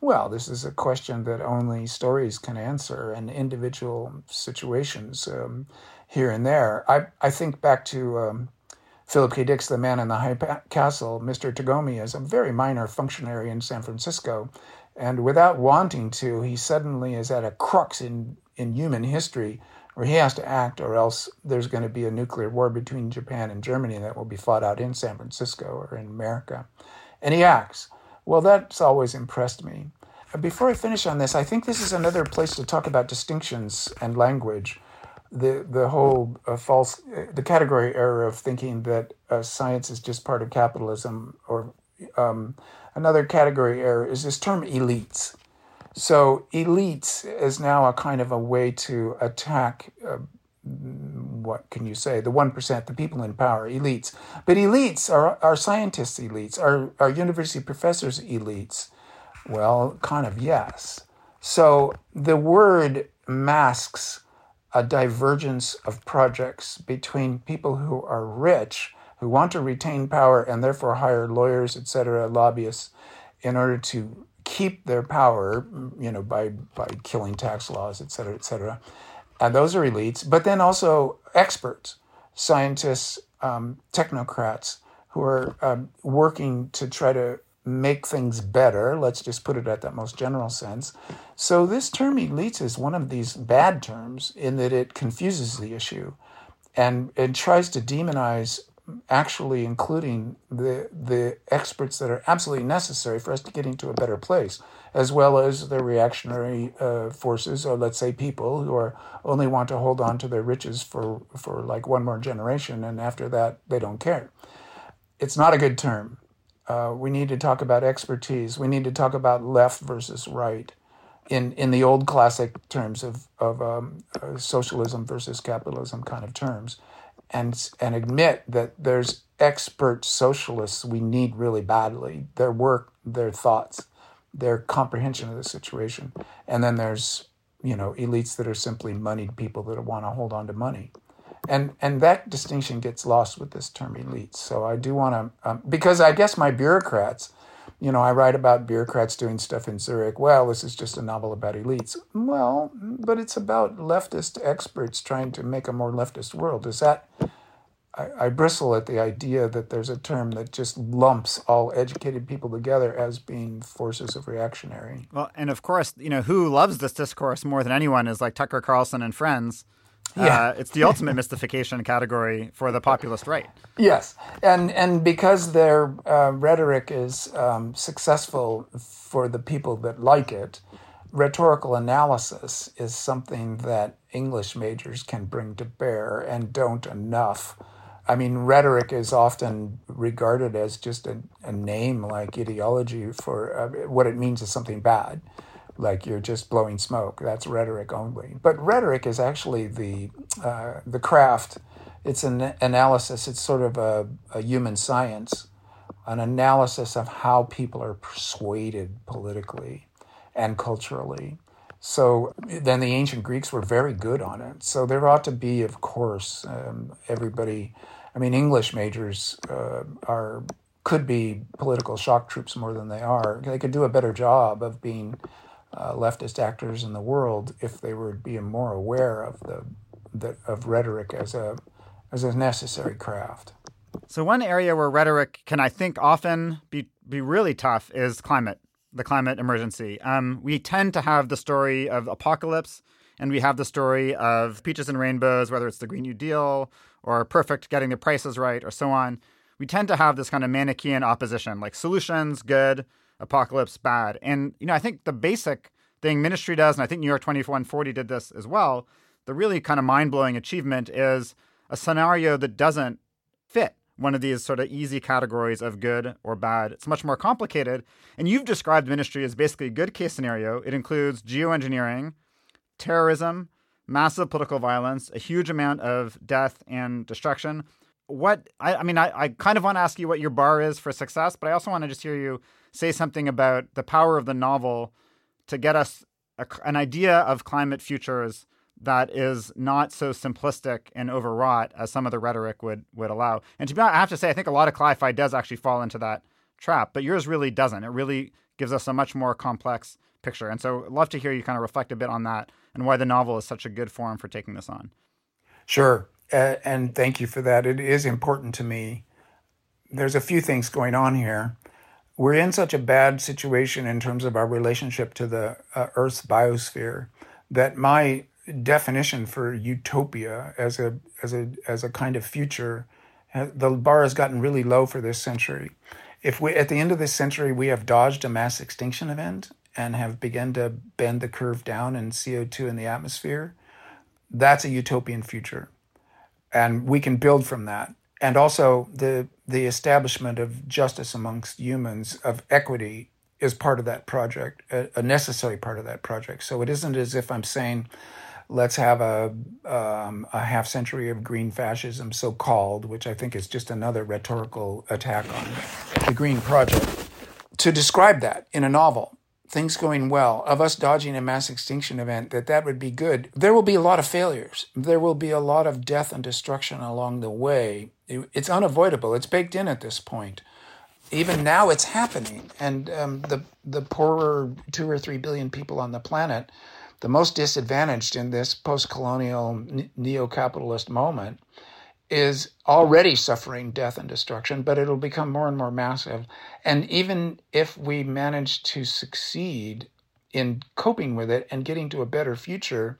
Well, this is a question that only stories can answer, and individual situations um, here and there. I I think back to. Um, Philip K. Dick's The Man in the High Castle, Mr. Tagomi is a very minor functionary in San Francisco. And without wanting to, he suddenly is at a crux in in human history where he has to act, or else there's going to be a nuclear war between Japan and Germany that will be fought out in San Francisco or in America. And he acts. Well, that's always impressed me. Before I finish on this, I think this is another place to talk about distinctions and language. The the whole uh, false uh, the category error of thinking that uh, science is just part of capitalism, or um, another category error is this term elites. So elites is now a kind of a way to attack. Uh, what can you say? The one percent, the people in power, elites. But elites are are scientists elites, are are university professors elites. Well, kind of yes. So the word masks a divergence of projects between people who are rich, who want to retain power and therefore hire lawyers, etc., lobbyists, in order to keep their power, you know, by by killing tax laws, et cetera, et cetera. And those are elites, but then also experts, scientists, um, technocrats who are um, working to try to make things better. Let's just put it at that most general sense. So this term elites is one of these bad terms in that it confuses the issue and it tries to demonize actually including the the experts that are absolutely necessary for us to get into a better place, as well as the reactionary uh, forces, or let's say people who are only want to hold on to their riches for for like one more generation, and after that they don't care. It's not a good term. Uh, we need to talk about expertise. We need to talk about left versus right, in in the old classic terms of of um, uh, socialism versus capitalism kind of terms and and admit that there's expert socialists we need really badly. Their work their thoughts their comprehension of the situation. And then there's you know elites that are simply moneyed people that want to hold on to money. And and that distinction gets lost with this term elites so i do want to um, because i guess my bureaucrats you know, I write about bureaucrats doing stuff in Zurich. Well, this is just a novel about elites. Well, but it's about leftist experts trying to make a more leftist world. Is that? I, I bristle at the idea that there's a term that just lumps all educated people together as being forces of reactionary. Well, and of course, you know, who loves this discourse more than anyone is like Tucker Carlson and friends. Yeah. Uh, it's the ultimate mystification category for the populist right. Yes, and and because their uh, rhetoric is um, successful for the people that like it, rhetorical analysis is something that English majors can bring to bear and don't enough. I mean, rhetoric is often regarded as just a, a name like ideology for uh, what it means is something bad like you're just blowing smoke. That's rhetoric only. But rhetoric is actually the uh, the craft. It's an analysis. It's sort of a, a human science, an analysis of how people are persuaded politically, and culturally. So then the ancient Greeks were very good on it. So there ought to be, of course, um, everybody. I mean, English majors uh, are could be political shock troops more than they are. They could do a better job of being uh, leftist actors in the world if they were being more aware of the, the of rhetoric as a as a necessary craft. So one area where rhetoric can, I think, often be be really tough is climate, the climate emergency. Um, we tend to have the story of apocalypse, and we have the story of peaches and rainbows, whether it's the Green New Deal or perfect getting the prices right or so on. We tend to have this kind of Manichean opposition, like solutions good, apocalypse bad. And you know, I think the basic thing ministry does, and I think New York 2140 did this as well. The really kind of mind blowing achievement is a scenario that doesn't fit one of these sort of easy categories of good or bad. It's much more complicated. And you've described ministry as basically a good case scenario. It includes geoengineering, terrorism, massive political violence, a huge amount of death and destruction. What I, I mean, I, I kind of want to ask you what your bar is for success, but I also want to just hear you say something about the power of the novel to get us a, an idea of climate futures that is not so simplistic and overwrought as some of the rhetoric would would allow. And to be honest, I have to say, I think a lot of cli-fi does actually fall into that trap, but yours really doesn't. It really gives us a much more complex picture. And so, I'd love to hear you kind of reflect a bit on that and why the novel is such a good forum for taking this on. Sure, uh, and thank you for that. It is important to me. There's a few things going on here. We're in such a bad situation in terms of our relationship to the uh, Earth's biosphere that my definition for utopia as a as a as a kind of future, the bar has gotten really low for this century. If we at the end of this century we have dodged a mass extinction event and have begun to bend the curve down in CO2 in the atmosphere, that's a utopian future. And we can build from that. And also the the establishment of justice amongst humans, of equity, is part of that project, a, a necessary part of that project. So it isn't as if I'm saying let's have a, um, a half century of green fascism, so called, which I think is just another rhetorical attack on the Green Project. To describe that in a novel, things going well, of us dodging a mass extinction event, that that would be good. There will be a lot of failures. There will be a lot of death and destruction along the way. It's unavoidable. It's baked in at this point. Even now, it's happening, and um, the the poorer two or three billion people on the planet the most disadvantaged in this post colonial neo capitalist moment is already suffering death and destruction, but it'll become more and more massive. And even if we manage to succeed in coping with it and getting to a better future,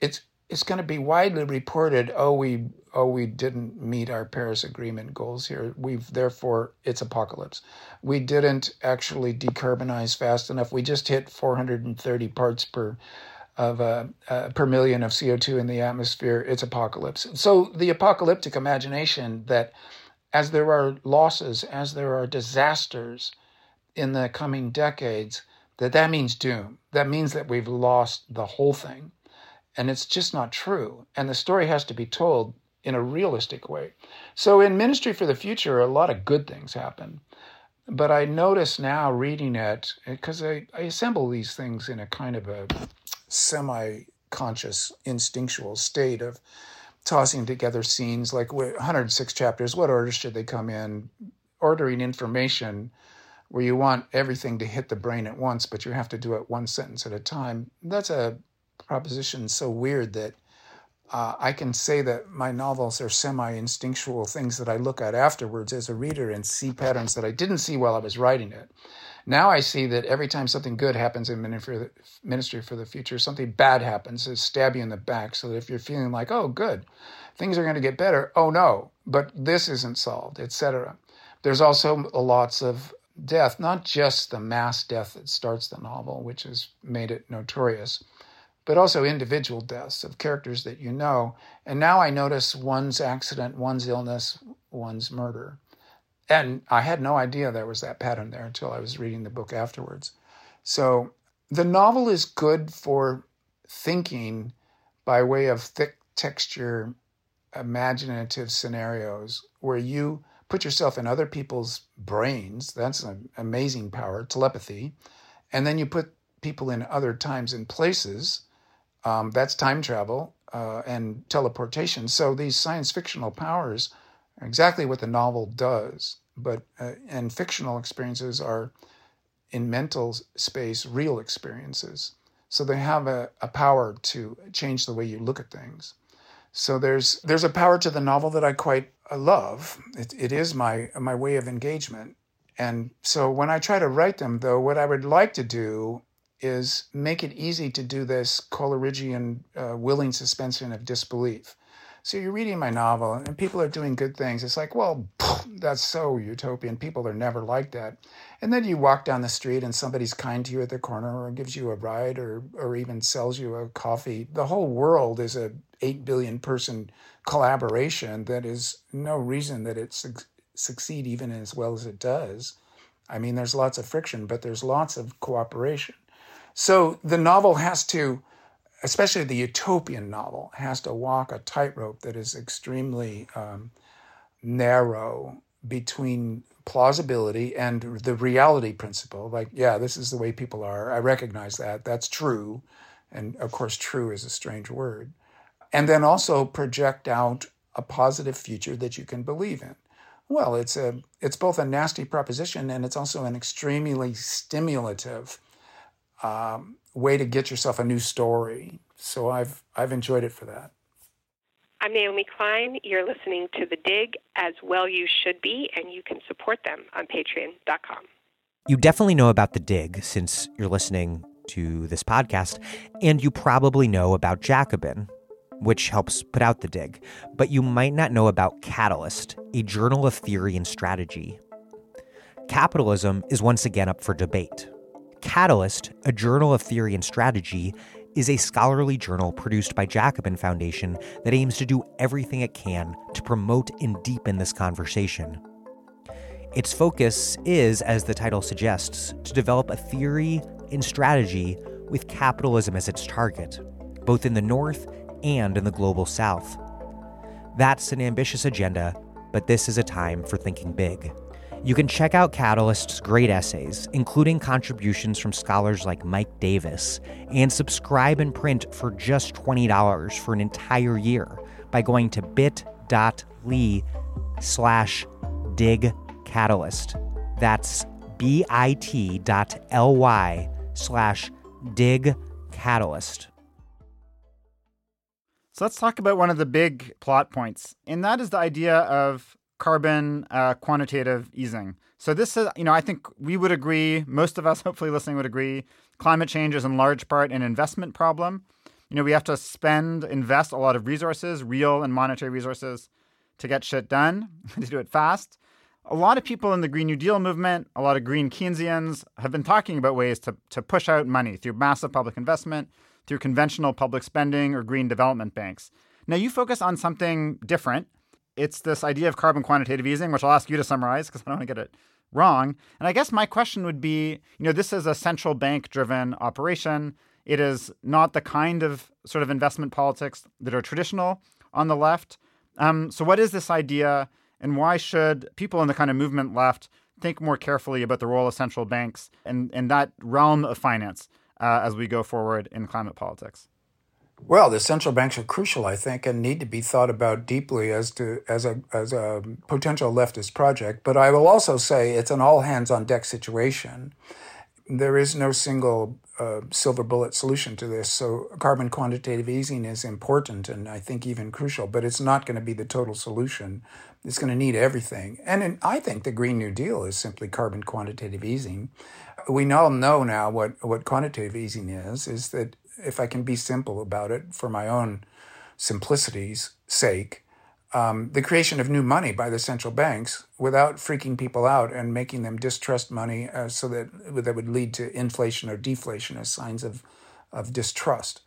it's it's going to be widely reported. Oh, we oh we didn't meet our Paris Agreement goals here. We've therefore it's apocalypse. We didn't actually decarbonize fast enough. We just hit 430 parts per of uh, uh, per million of CO2 in the atmosphere, it's apocalypse. So the apocalyptic imagination that as there are losses, as there are disasters in the coming decades, that that means doom. That means that we've lost the whole thing. And it's just not true. And the story has to be told in a realistic way. So in Ministry for the Future, a lot of good things happen. But I notice now reading it, because I, I assemble these things in a kind of a semi conscious, instinctual state of tossing together scenes like 106 chapters. What order should they come in? Ordering information where you want everything to hit the brain at once, but you have to do it one sentence at a time. That's a proposition so weird that uh, I can say that my novels are semi instinctual things that I look at afterwards as a reader and see patterns that I didn't see while I was writing it. Now I see that every time something good happens in ministry for the future, something bad happens to stab you in the back. So that if you're feeling like, oh, good, things are going to get better, oh no, but this isn't solved, etc. There's also lots of death, not just the mass death that starts the novel, which has made it notorious, but also individual deaths of characters that you know. And now I notice one's accident, one's illness, one's murder. And I had no idea there was that pattern there until I was reading the book afterwards. So the novel is good for thinking by way of thick texture, imaginative scenarios where you put yourself in other people's brains. That's an amazing power, telepathy. And then you put people in other times and places. Um, that's time travel uh, and teleportation. So these science fictional powers are exactly what the novel does. But uh, and fictional experiences are in mental space real experiences. So they have a, a power to change the way you look at things. So there's there's a power to the novel that I quite uh, love. It, it is my my way of engagement. And so when I try to write them, though, what I would like to do is make it easy to do this Coleridgean uh, willing suspension of disbelief. So you're reading my novel and people are doing good things. It's like, well, [sniffs] that's so utopian. People are never like that. And then you walk down the street and somebody's kind to you at the corner or gives you a ride or, or even sells you a coffee. The whole world is a 8 billion person collaboration that is no reason that it su- succeed even as well as it does. I mean, there's lots of friction, but there's lots of cooperation. So the novel has to, especially the utopian novel, has to walk a tightrope that is extremely um, narrow between plausibility and the reality principle. Like, yeah, this is the way people are. I recognize that. That's true. And of course, true is a strange word. And then also project out a positive future that you can believe in. Well, it's a it's both a nasty proposition and it's also an extremely stimulative um, way to get yourself a new story. So I've I've enjoyed it for that. I'm Naomi Klein. You're listening to The Dig, as well you should be, and you can support them on patreon.com. You definitely know about The Dig since you're listening to this podcast, and you probably know about Jacobin, which helps put out The Dig, but you might not know about Catalyst, a journal of theory and strategy. Capitalism is once again up for debate. Catalyst, a journal of theory and strategy, is a scholarly journal produced by Jacobin Foundation that aims to do everything it can to promote and deepen this conversation. Its focus is, as the title suggests, to develop a theory and strategy with capitalism as its target, both in the North and in the global South. That's an ambitious agenda, but this is a time for thinking big. You can check out Catalyst's great essays, including contributions from scholars like Mike Davis, and subscribe in print for just $20 for an entire year by going to bit.ly slash dig catalyst. That's bit.ly slash dig catalyst. So let's talk about one of the big plot points, and that is the idea of carbon uh, quantitative easing. So this is, you know, I think we would agree, most of us [laughs] hopefully listening would agree, climate change is in large part an investment problem. You know, we have to spend, invest a lot of resources, real and monetary resources, to get shit done, [laughs] to do it fast. A lot of people in the Green New Deal movement, a lot of Green Keynesians have been talking about ways to, to push out money through massive public investment, through conventional public spending or green development banks. Now, you focus on something different it's this idea of carbon quantitative easing, which I'll ask you to summarize because I don't want to get it wrong. And I guess my question would be you know, this is a central bank driven operation. It is not the kind of sort of investment politics that are traditional on the left. Um, so, what is this idea, and why should people in the kind of movement left think more carefully about the role of central banks and, in that realm of finance uh, as we go forward in climate politics? Well, the central banks are crucial, I think, and need to be thought about deeply as to as a as a potential leftist project. But I will also say it's an all hands on deck situation. There is no single uh, silver bullet solution to this. So carbon quantitative easing is important and I think even crucial, but it's not going to be the total solution. It's going to need everything. And in, I think the Green New Deal is simply carbon quantitative easing. We all know now what, what quantitative easing is, is that if I can be simple about it for my own simplicity's sake, um, the creation of new money by the central banks without freaking people out and making them distrust money uh, so that that would lead to inflation or deflation as signs of, of distrust.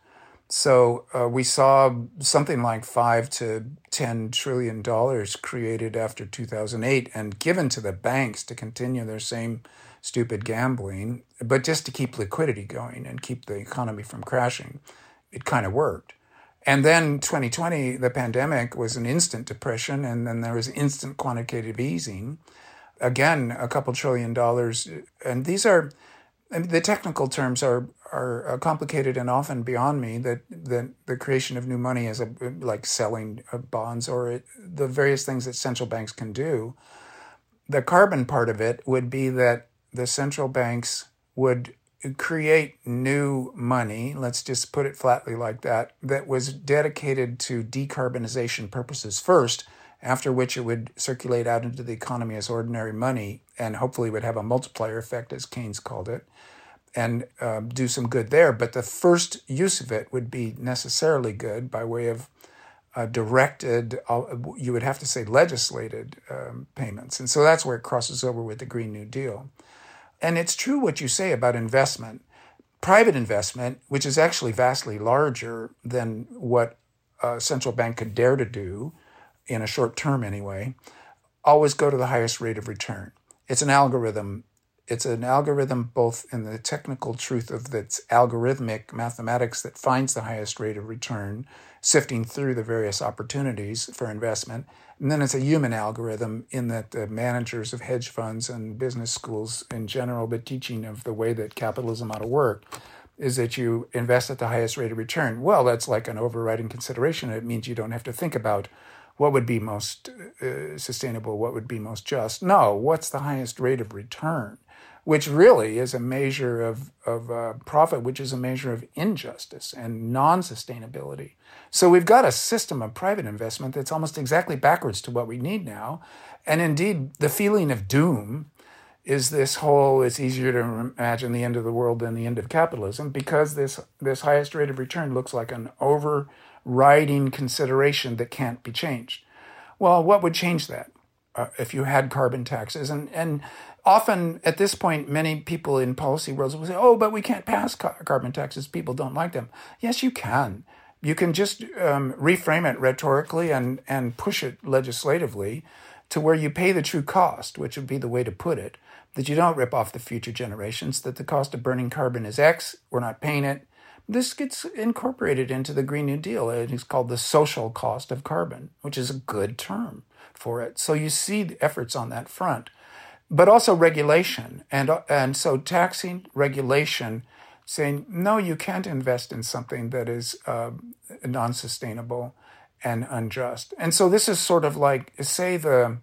So uh, we saw something like five to ten trillion dollars created after 2008 and given to the banks to continue their same stupid gambling, but just to keep liquidity going and keep the economy from crashing. It kind of worked. And then 2020, the pandemic was an instant depression, and then there was instant quantitative easing. Again, a couple trillion dollars. And these are, I mean, the technical terms are, are complicated and often beyond me. That that the creation of new money is a, like selling uh, bonds or it, the various things that central banks can do. The carbon part of it would be that the central banks would create new money, let's just put it flatly like that, that was dedicated to decarbonization purposes first, after which it would circulate out into the economy as ordinary money and hopefully would have a multiplier effect, as Keynes called it, and uh, do some good there. But the first use of it would be necessarily good by way of uh, directed, uh, you would have to say legislated um, payments. And so that's where it crosses over with the Green New Deal. And it's true what you say about investment. Private investment, which is actually vastly larger than what a central bank could dare to do in a short term anyway, always go to the highest rate of return. It's an algorithm. It's an algorithm both in the technical truth of its algorithmic mathematics that finds the highest rate of return, sifting through the various opportunities for investment, and then it's a human algorithm in that the managers of hedge funds and business schools in general, the teaching of the way that capitalism ought to work is that you invest at the highest rate of return. Well, that's like an overriding consideration. It means you don't have to think about what would be most uh, sustainable, what would be most just. No, what's the highest rate of return? Which really is a measure of, of uh, profit, which is a measure of injustice and non sustainability. So we've got a system of private investment that's almost exactly backwards to what we need now. And indeed, the feeling of doom is this whole it's easier to imagine the end of the world than the end of capitalism because this, this highest rate of return looks like an overriding consideration that can't be changed. Well, what would change that? Uh, if you had carbon taxes and and often at this point, many people in policy worlds will say, "Oh, but we can't pass carbon taxes. People don't like them." Yes, you can. You can just um, reframe it rhetorically and and push it legislatively to where you pay the true cost, which would be the way to put it. That you don't rip off the future generations. That the cost of burning carbon is X. We're not paying it. This gets incorporated into the Green New Deal. It is called the social cost of carbon, which is a good term for it. So you see the efforts on that front but also regulation. And, and so taxing regulation, saying, no, you can't invest in something that is uh, non sustainable and unjust. And so this is sort of like, say, the,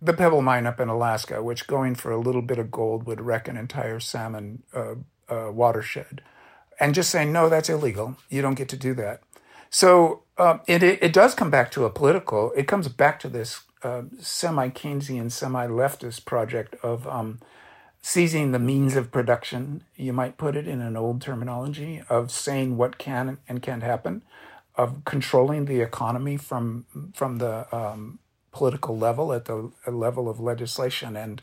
the pebble mine up in Alaska, which going for a little bit of gold would wreck an entire salmon uh, uh, watershed. And just saying, no, that's illegal. You don't get to do that. So uh, it, it does come back to a political, it comes back to this uh, semi Keynesian, semi leftist project of um, seizing the means of production, you might put it in an old terminology, of saying what can and can't happen, of controlling the economy from, from the um, political level at the level of legislation and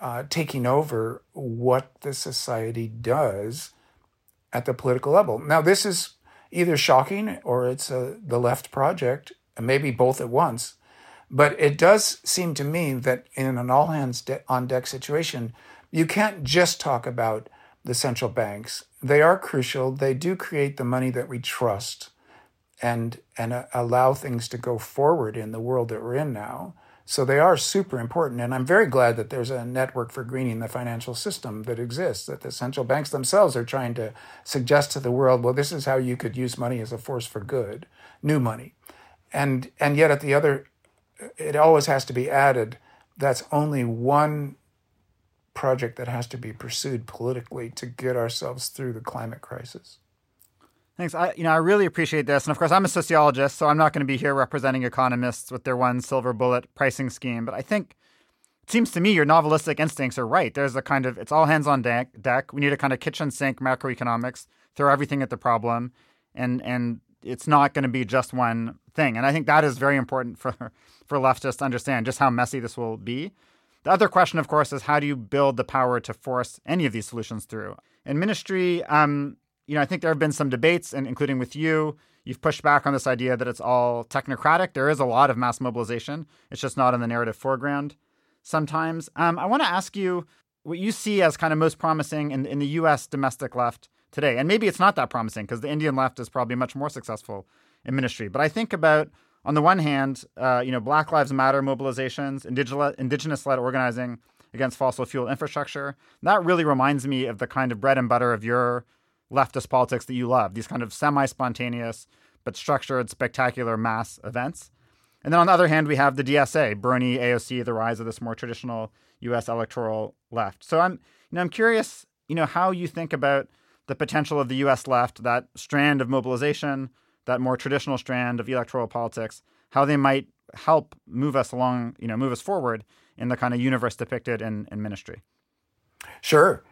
uh, taking over what the society does at the political level. Now, this is either shocking or it's a, the left project, and maybe both at once. But it does seem to me that in an all hands on deck situation, you can't just talk about the central banks. They are crucial. They do create the money that we trust and and uh, allow things to go forward in the world that we're in now. So they are super important. And I'm very glad that there's a network for greening the financial system that exists, that the central banks themselves are trying to suggest to the world, well, this is how you could use money as a force for good, new money. And and yet at the other it always has to be added that's only one project that has to be pursued politically to get ourselves through the climate crisis. Thanks. I, you know, I really appreciate this, and of course, I'm a sociologist, so I'm not going to be here representing economists with their one silver bullet pricing scheme. But I think it seems to me your novelistic instincts are right. There's a kind of it's all hands on deck. Deck. We need a kind of kitchen sink macroeconomics. Throw everything at the problem, and and it's not going to be just one thing. And I think that is very important for for leftists to understand just how messy this will be. The other question, of course, is how do you build the power to force any of these solutions through? In ministry, um, you know, I think there have been some debates, and including with you, you've pushed back on this idea that it's all technocratic. There is a lot of mass mobilization. It's just not in the narrative foreground sometimes. Um, I want to ask you what you see as kind of most promising in, in the U.S. domestic left today. And maybe it's not that promising because the Indian left is probably much more successful in ministry. But I think about, on the one hand, uh, you know, Black Lives Matter mobilizations, indigenous led organizing against fossil fuel infrastructure. That really reminds me of the kind of bread and butter of your leftist politics that you love, these kind of semi spontaneous but structured, spectacular mass events. And then on the other hand, we have the DSA, Bernie, AOC, the rise of this more traditional U.S. electoral left. So I'm, you know, I'm curious, you know, how you think about the potential of the U.S. left, that strand of mobilization, that more traditional strand of electoral politics, how they might help move us along, you know, move us forward in the kind of universe depicted in, in ministry. Sure.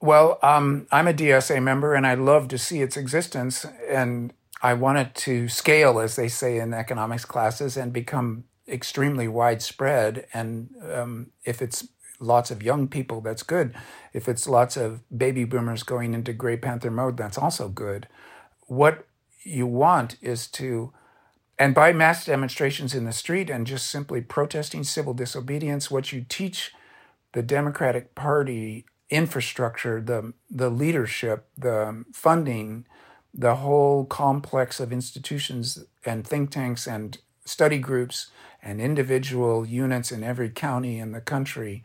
Well, um, I'm a DSA member and I love to see its existence. And I want it to scale, as they say in economics classes, and become extremely widespread. And um, if it's lots of young people, that's good. If it's lots of baby boomers going into Grey Panther mode, that's also good. What you want is to, and by mass demonstrations in the street and just simply protesting civil disobedience, what you teach the Democratic Party infrastructure, the the leadership, the funding, the whole complex of institutions and think tanks and study groups and individual units in every county in the country,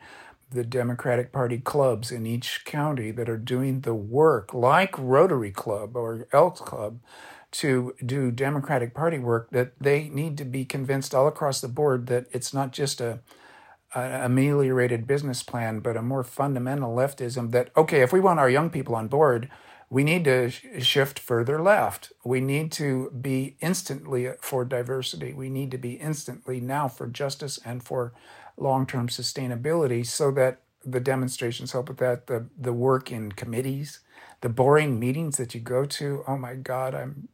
the Democratic Party clubs in each county that are doing the work, like Rotary Club or Elks Club, to do Democratic Party work, that they need to be convinced all across the board that it's not just a ameliorated business plan, but a more fundamental leftism that, okay, if we want our young people on board, we need to shift further left. We need to be instantly for diversity. We need to be instantly now for justice and for long term sustainability so that the demonstrations help with that, the, the work in committees, the boring meetings that you go to. Oh my God, I'm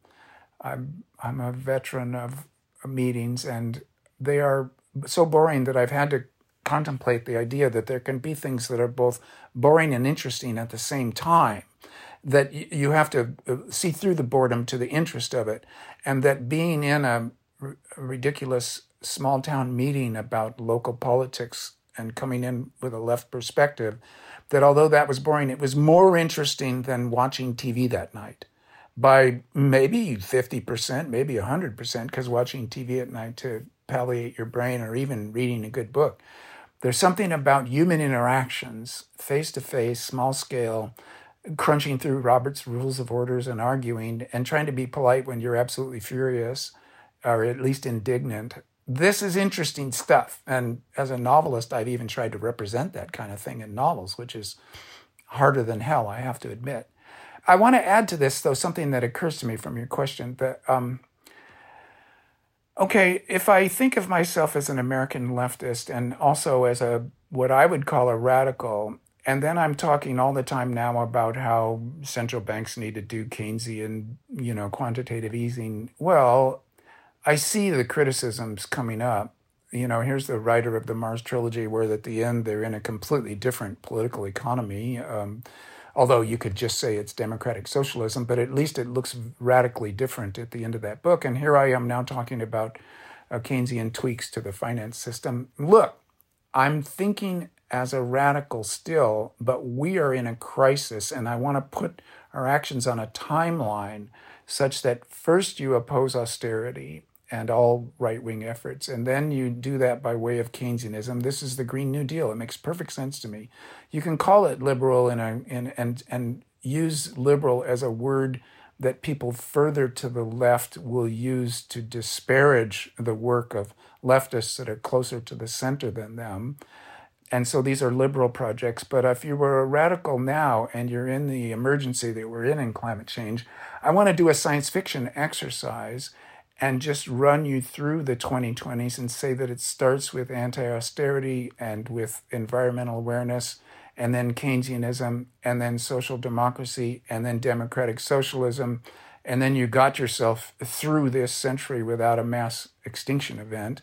I'm I'm a veteran of meetings and they are so boring that I've had to contemplate the idea that there can be things that are both boring and interesting at the same time that you have to uh, see through the boredom to the interest of it. And that being in a ridiculous small town meeting about local politics and coming in with a left perspective that although that was boring it was more interesting than watching TV that night by maybe 50% maybe 100% because watching TV at night to palliate your brain or even reading a good book. There's something about human interactions, face to face, small scale, crunching through Robert's rules of orders and arguing and trying to be polite when you're absolutely furious or at least indignant. This is interesting stuff. And as a novelist, I've even tried to represent that kind of thing in novels, which is harder than hell, I have to admit. I want to add to this, though, something that occurs to me from your question that um, Okay, if I think of myself as an American leftist and also as a what I would call a radical, and then I'm talking all the time now about how central banks need to do Keynesian, you know, quantitative easing. Well, I see the criticisms coming up. You know, here's the writer of the Mars trilogy, where at the end they're in a completely different political economy. Um, although you could just say it's democratic socialism, but at least it looks radically different at the end of that book. And here I am now talking about uh, Keynesian tweaks to the finance system. Look, I'm thinking as a radical still, but we are in a crisis, and I want to put our actions on a timeline such that first you oppose austerity and all right wing efforts. And then you do that by way of Keynesianism. This is the Green New Deal. It makes perfect sense to me. You can call it liberal and, and, and, and use liberal as a word that people further to the left will use to disparage the work of leftists that are closer to the center than them. And so these are liberal projects. But if you were a radical now and you're in the emergency that we're in in climate change, I want to do a science fiction exercise and just run you through the 2020s and say that it starts with anti austerity and with environmental awareness, and then Keynesianism, and then social democracy, and then democratic socialism. And then you got yourself through this century without a mass extinction event.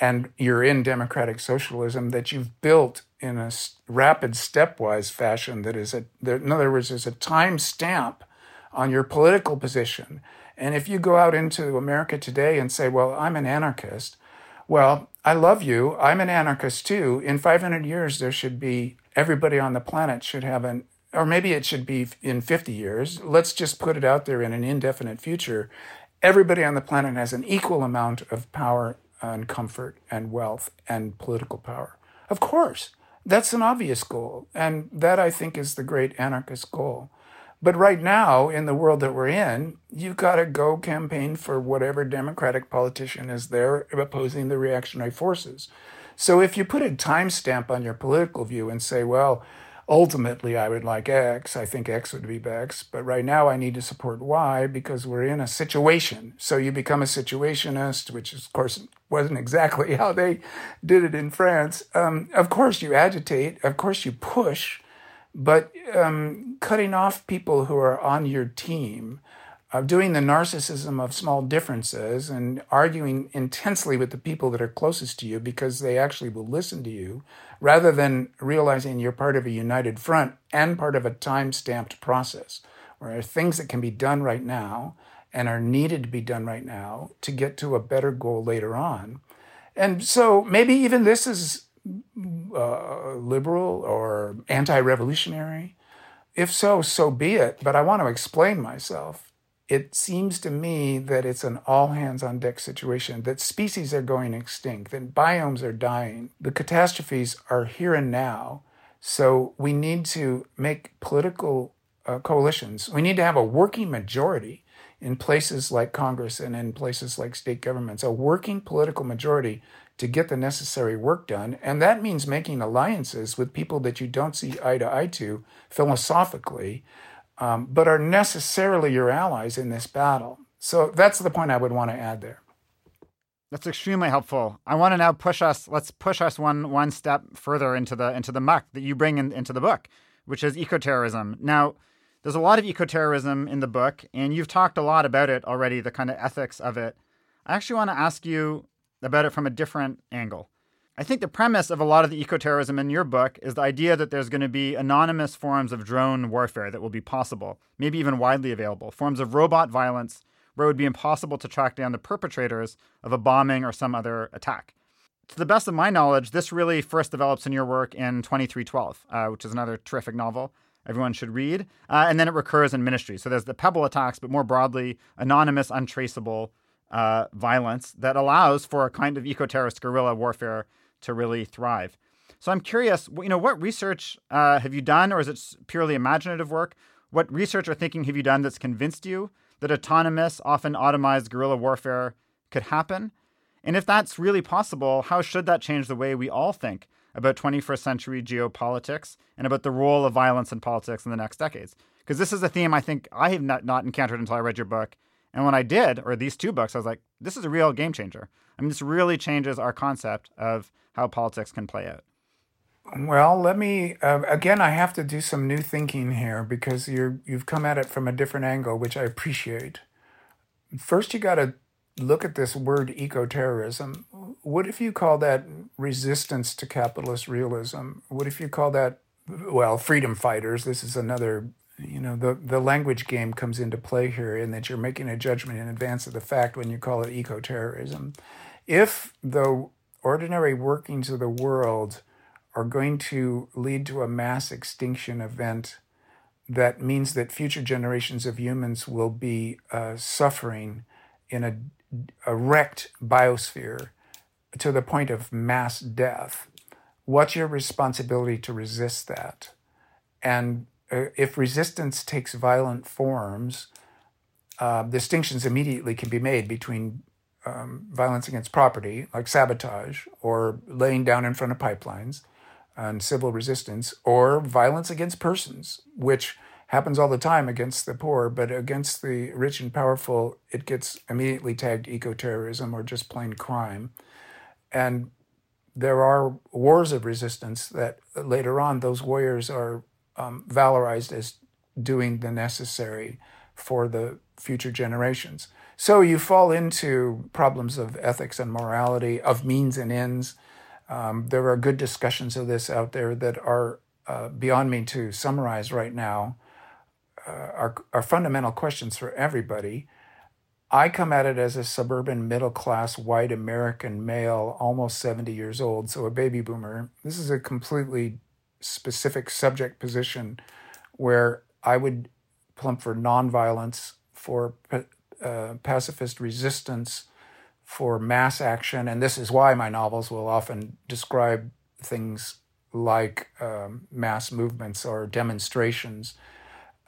And you're in democratic socialism that you've built in a rapid stepwise fashion that is a, in other words, there's a time stamp on your political position and if you go out into America today and say, well, I'm an anarchist, well, I love you. I'm an anarchist too. In 500 years, there should be everybody on the planet should have an, or maybe it should be in 50 years. Let's just put it out there in an indefinite future. Everybody on the planet has an equal amount of power and comfort and wealth and political power. Of course, that's an obvious goal. And that I think is the great anarchist goal. But right now, in the world that we're in, you've got to go campaign for whatever Democratic politician is there opposing the reactionary forces. So if you put a timestamp on your political view and say, well, ultimately I would like X, I think X would be best, but right now I need to support Y because we're in a situation. So you become a situationist, which of course wasn't exactly [laughs] how they did it in France. Um, of course you agitate, of course you push, but um, cutting off people who are on your team of doing the narcissism of small differences and arguing intensely with the people that are closest to you because they actually will listen to you, rather than realizing you're part of a united front and part of a time stamped process where there are things that can be done right now and are needed to be done right now to get to a better goal later on. And so maybe even this is uh, liberal or anti revolutionary. If so, so be it. But I want to explain myself it seems to me that it's an all hands on deck situation, that species are going extinct, that biomes are dying, the catastrophes are here and now. So we need to make political uh, coalitions. We need to have a working majority in places like Congress and in places like state governments, a working political majority to get the necessary work done. And that means making alliances with people that you don't see eye to eye to philosophically um, but are necessarily your allies in this battle. So that's the point I would want to add there. That's extremely helpful. I want to now push us. Let's push us one one step further into the into the muck that you bring in, into the book, which is ecoterrorism. Now, there's a lot of ecoterrorism in the book, and you've talked a lot about it already, the kind of ethics of it. I actually want to ask you about it from a different angle. I think the premise of a lot of the ecoterrorism in your book is the idea that there's going to be anonymous forms of drone warfare that will be possible, maybe even widely available, forms of robot violence where it would be impossible to track down the perpetrators of a bombing or some other attack. To the best of my knowledge, this really first develops in your work in 2312, uh, which is another terrific novel everyone should read. Uh, and then it recurs in ministry. So there's the Pebble attacks, but more broadly, anonymous, untraceable uh, violence that allows for a kind of eco terrorist guerrilla warfare to really thrive. So I'm curious, you know, what research uh, have you done, or is it purely imaginative work? What research or thinking have you done that's convinced you that autonomous, often automized guerrilla warfare could happen? And if that's really possible, how should that change the way we all think about 21st century geopolitics and about the role of violence in politics in the next decades? Because this is a theme I think I have not, not encountered until I read your book. And when I did, or these two books, I was like, this is a real game changer. I mean, this really changes our concept of how politics can play out. Well, let me uh, again. I have to do some new thinking here because you're you've come at it from a different angle, which I appreciate. First, you got to look at this word eco-terrorism. What if you call that resistance to capitalist realism? What if you call that well, freedom fighters? This is another you know the the language game comes into play here in that you're making a judgment in advance of the fact when you call it eco-terrorism if the ordinary workings of the world are going to lead to a mass extinction event that means that future generations of humans will be uh, suffering in a, a wrecked biosphere to the point of mass death. What's your responsibility to resist that? And if resistance takes violent forms, uh, distinctions immediately can be made between um, violence against property, like sabotage or laying down in front of pipelines and civil resistance, or violence against persons, which happens all the time against the poor, but against the rich and powerful, it gets immediately tagged eco-terrorism or just plain crime. And there are wars of resistance that later on those warriors are um, valorized as doing the necessary for the future generations. So you fall into problems of ethics and morality, of means and ends. Um, there are good discussions of this out there that are uh, beyond me to summarize right now. Uh, are, are fundamental questions for everybody. I come at it as a suburban middle class white American male, almost 70 years old, so a baby boomer. This is a completely specific subject position where I would plump for nonviolence, for uh, pacifist resistance, for mass action. And this is why my novels will often describe things like um, mass movements or demonstrations.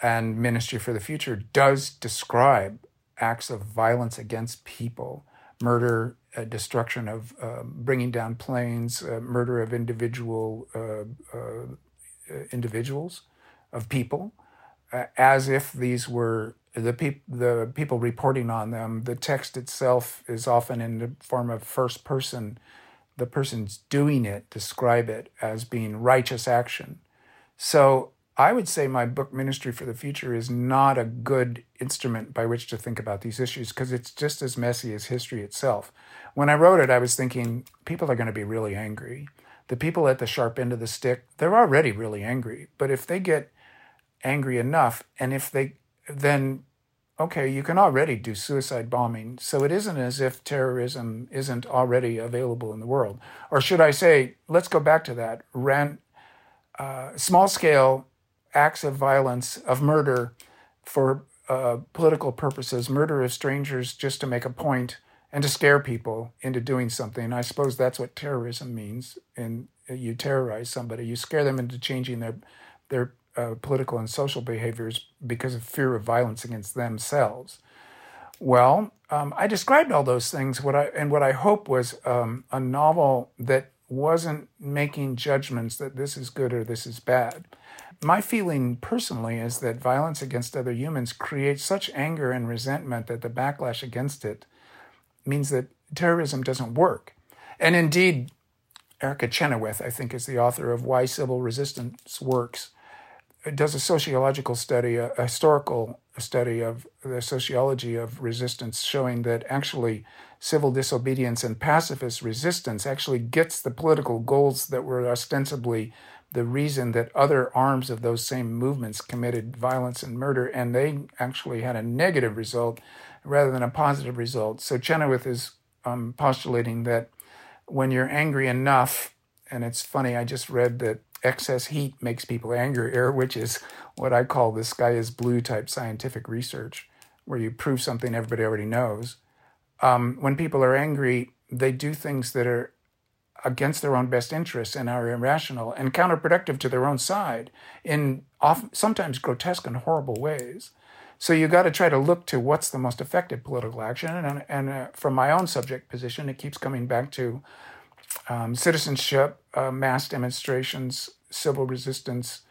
and Ministry for the Future does describe acts of violence against people, murder, uh, destruction of uh, bringing down planes, uh, murder of individual uh, uh, individuals, of people, as if these were the, peop- the people reporting on them. The text itself is often in the form of first person. The person's doing it describe it as being righteous action. So I would say my book, Ministry for the Future, is not a good instrument by which to think about these issues because it's just as messy as history itself. When I wrote it, I was thinking people are going to be really angry. The people at the sharp end of the stick, they're already really angry. But if they get angry enough, and if they then, okay, you can already do suicide bombing. So it isn't as if terrorism isn't already available in the world. Or should I say, let's go back to that. Ran, uh, small scale acts of violence, of murder for uh, political purposes, murder of strangers just to make a point and to scare people into doing something. And I suppose that's what terrorism means. And you terrorize somebody, you scare them into changing their their uh, political and social behaviors because of fear of violence against themselves. Well, um, I described all those things. What I and what I hope was um, a novel that wasn't making judgments that this is good or this is bad. My feeling personally is that violence against other humans creates such anger and resentment that the backlash against it means that terrorism doesn't work. And indeed, Erica Chenoweth, I think, is the author of Why Civil Resistance Works, does a sociological study, a, historical study of the sociology of resistance, showing that actually civil disobedience and pacifist resistance actually gets the political goals that were ostensibly the reason that other arms of those same movements committed violence and murder, and they actually had a negative result rather than a positive result. So Chenoweth is um, postulating that when you're angry enough, and it's funny, I just read that excess heat makes people angrier, [laughs] which is what I call the sky is blue type scientific research, where you prove something everybody already knows. Um, when people are angry, they do things that are against their own best interests and are irrational and counterproductive to their own side in often, sometimes grotesque and horrible ways. So you got to try to look to what's the most effective political action. And, and uh, from my own subject position, it keeps coming back to um, citizenship, uh, mass demonstrations, civil resistance,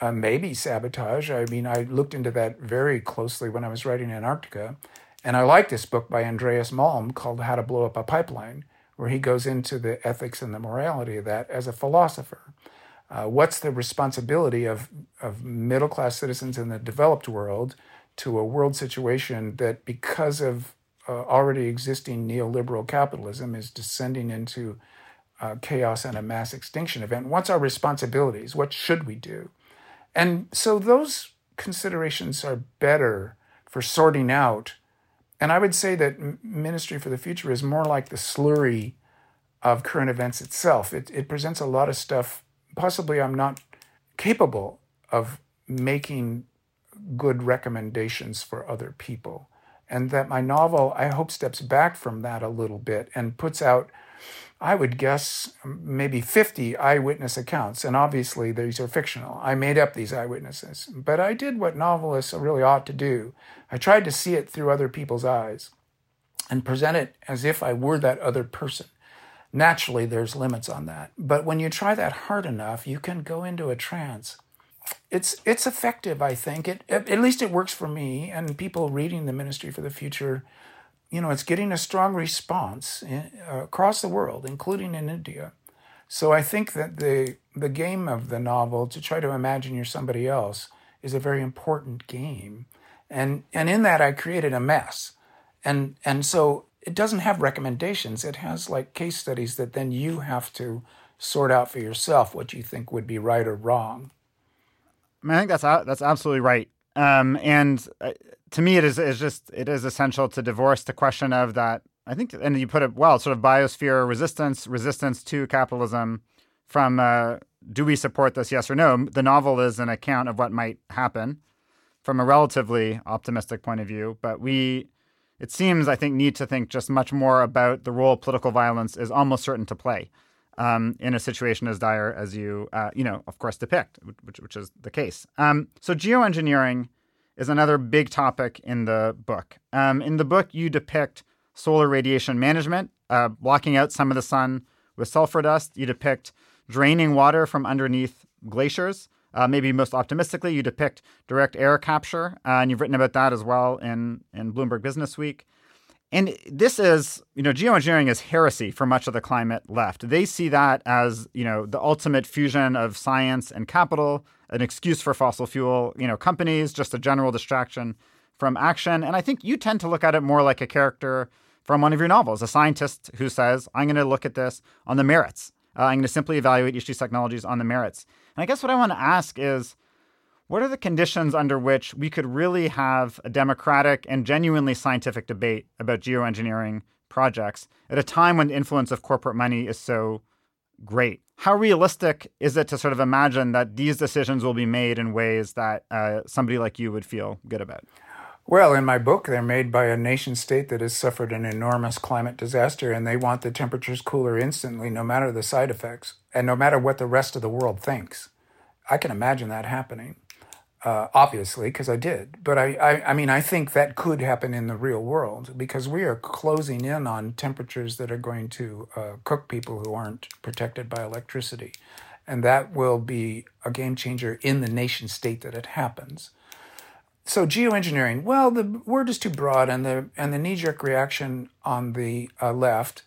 uh, maybe sabotage. I mean, I looked into that very closely when I was writing Antarctica. And I like this book by Andreas Malm called How to Blow Up a Pipeline, where he goes into the ethics and the morality of that as a philosopher. Uh, what's the responsibility of, of middle class citizens in the developed world to a world situation that, because of uh, already existing neoliberal capitalism, is descending into uh, chaos and a mass extinction event. What's our responsibilities? What should we do? And so those considerations are better for sorting out. And I would say that Ministry for the Future is more like the slurry of current events itself. It, it presents a lot of stuff. Possibly I'm not capable of making good recommendations for other people. And that my novel, I hope, steps back from that a little bit and puts out I would guess maybe 50 eyewitness accounts. And obviously, these are fictional. I made up these eyewitnesses. But I did what novelists really ought to do I tried to see it through other people's eyes and present it as if I were that other person. Naturally, there's limits on that. But when you try that hard enough, you can go into a trance. It's, it's effective, I think. It, at least it works for me and people reading the Ministry for the Future you know, it's getting a strong response in, uh, across the world, including in India. So I think that the the game of the novel to try to imagine you're somebody else is a very important game, and and in that I created a mess, and and so it doesn't have recommendations. It has like case studies that then you have to sort out for yourself what you think would be right or wrong. I, think that's that's absolutely right. Um, and uh, to me, it is is just it is essential to divorce the question of that. I think, and you put it well, sort of biosphere resistance, resistance to capitalism, from uh, do we support this, yes or no? The novel is an account of what might happen from a relatively optimistic point of view, but we, it seems, I think, need to think just much more about the role political violence is almost certain to play. Um, in a situation as dire as you, uh, you know, of course, depict, which, which is the case. Um, so geoengineering is another big topic in the book. Um, in the book, you depict solar radiation management, uh, blocking out some of the sun with sulfur dust. You depict draining water from underneath glaciers. Uh, maybe most optimistically, you depict direct air capture, uh, and you've written about that as well in, in Bloomberg Business Week. And this is, you know, geoengineering is heresy for much of the climate left. They see that as, you know, the ultimate fusion of science and capital, an excuse for fossil fuel, you know, companies, just a general distraction from action. And I think you tend to look at it more like a character from one of your novels, a scientist who says, I'm going to look at this on the merits. Uh, I'm going to simply evaluate each of these technologies on the merits. And I guess what I want to ask is, what are the conditions under which we could really have a democratic and genuinely scientific debate about geoengineering projects at a time when the influence of corporate money is so great? How realistic is it to sort of imagine that these decisions will be made in ways that uh, somebody like you would feel good about? Well, in my book, they're made by a nation state that has suffered an enormous climate disaster, and they want the temperatures cooler instantly, no matter the side effects, and no matter what the rest of the world thinks. I can imagine that happening uh, obviously, because I did. But I, I, I mean, I think that could happen in the real world because we are closing in on temperatures that are going to uh, cook people who aren't protected by electricity. And that will be a game changer in the nation state that it happens. So geoengineering, well, the word is too broad, and the and the knee jerk reaction on the uh, left,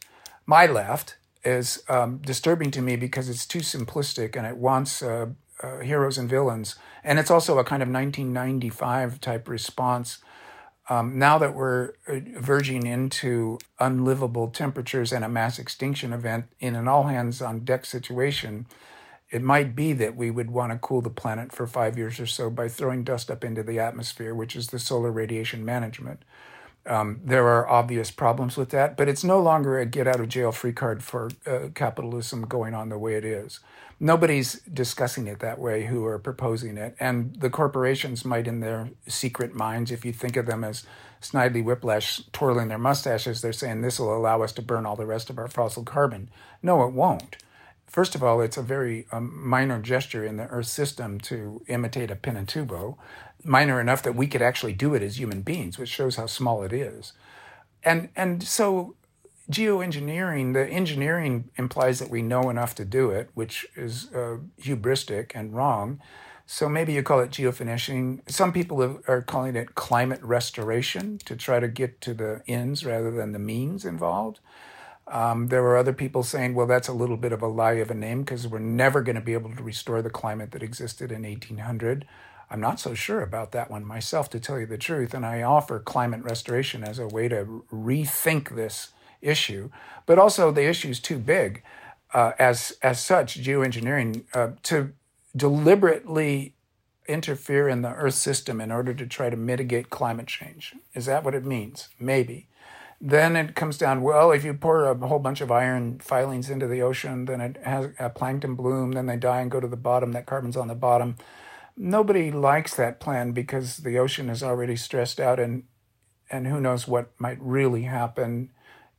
my left, is um, disturbing to me because it's too simplistic and it wants uh, uh, heroes and villains. And it's also a kind of 1995 type response. Um, now that we're uh, verging into unlivable temperatures and a mass extinction event in an all hands on deck situation, it might be that we would want to cool the planet for five years or so by throwing dust up into the atmosphere, which is the solar radiation management. Um, there are obvious problems with that, but it's no longer a get out of jail free card for uh, capitalism going on the way it is nobody's discussing it that way who are proposing it. And the corporations might, in their secret minds, if you think of them as Snidely Whiplash twirling their mustaches, they're saying this will allow us to burn all the rest of our fossil carbon. No, it won't. First of all, it's a very um, minor gesture in the Earth system to imitate a Pinatubo, minor enough that we could actually do it as human beings, which shows how small it is. And and so geoengineering, the engineering implies that we know enough to do it, which is uh, hubristic and wrong. So maybe you call it geofinishing. Some people are calling it climate restoration to try to get to the ends rather than the means involved. Um, there were other people saying, well, that's a little bit of a lie of a name because we're never going to be able to restore the climate that existed in 1800. I'm not so sure about that one myself, to tell you the truth. And I offer climate restoration as a way to rethink this issue, but also the issue is too big uh, as as such. Geoengineering uh, to deliberately interfere in the Earth system in order to try to mitigate climate change. Is that what it means? Maybe. Then it comes down, well, if you pour a whole bunch of iron filings into the ocean, then it has a plankton bloom, then they die and go to the bottom, that carbon's on the bottom. Nobody likes that plan because the ocean is already stressed out and and who knows what might really happen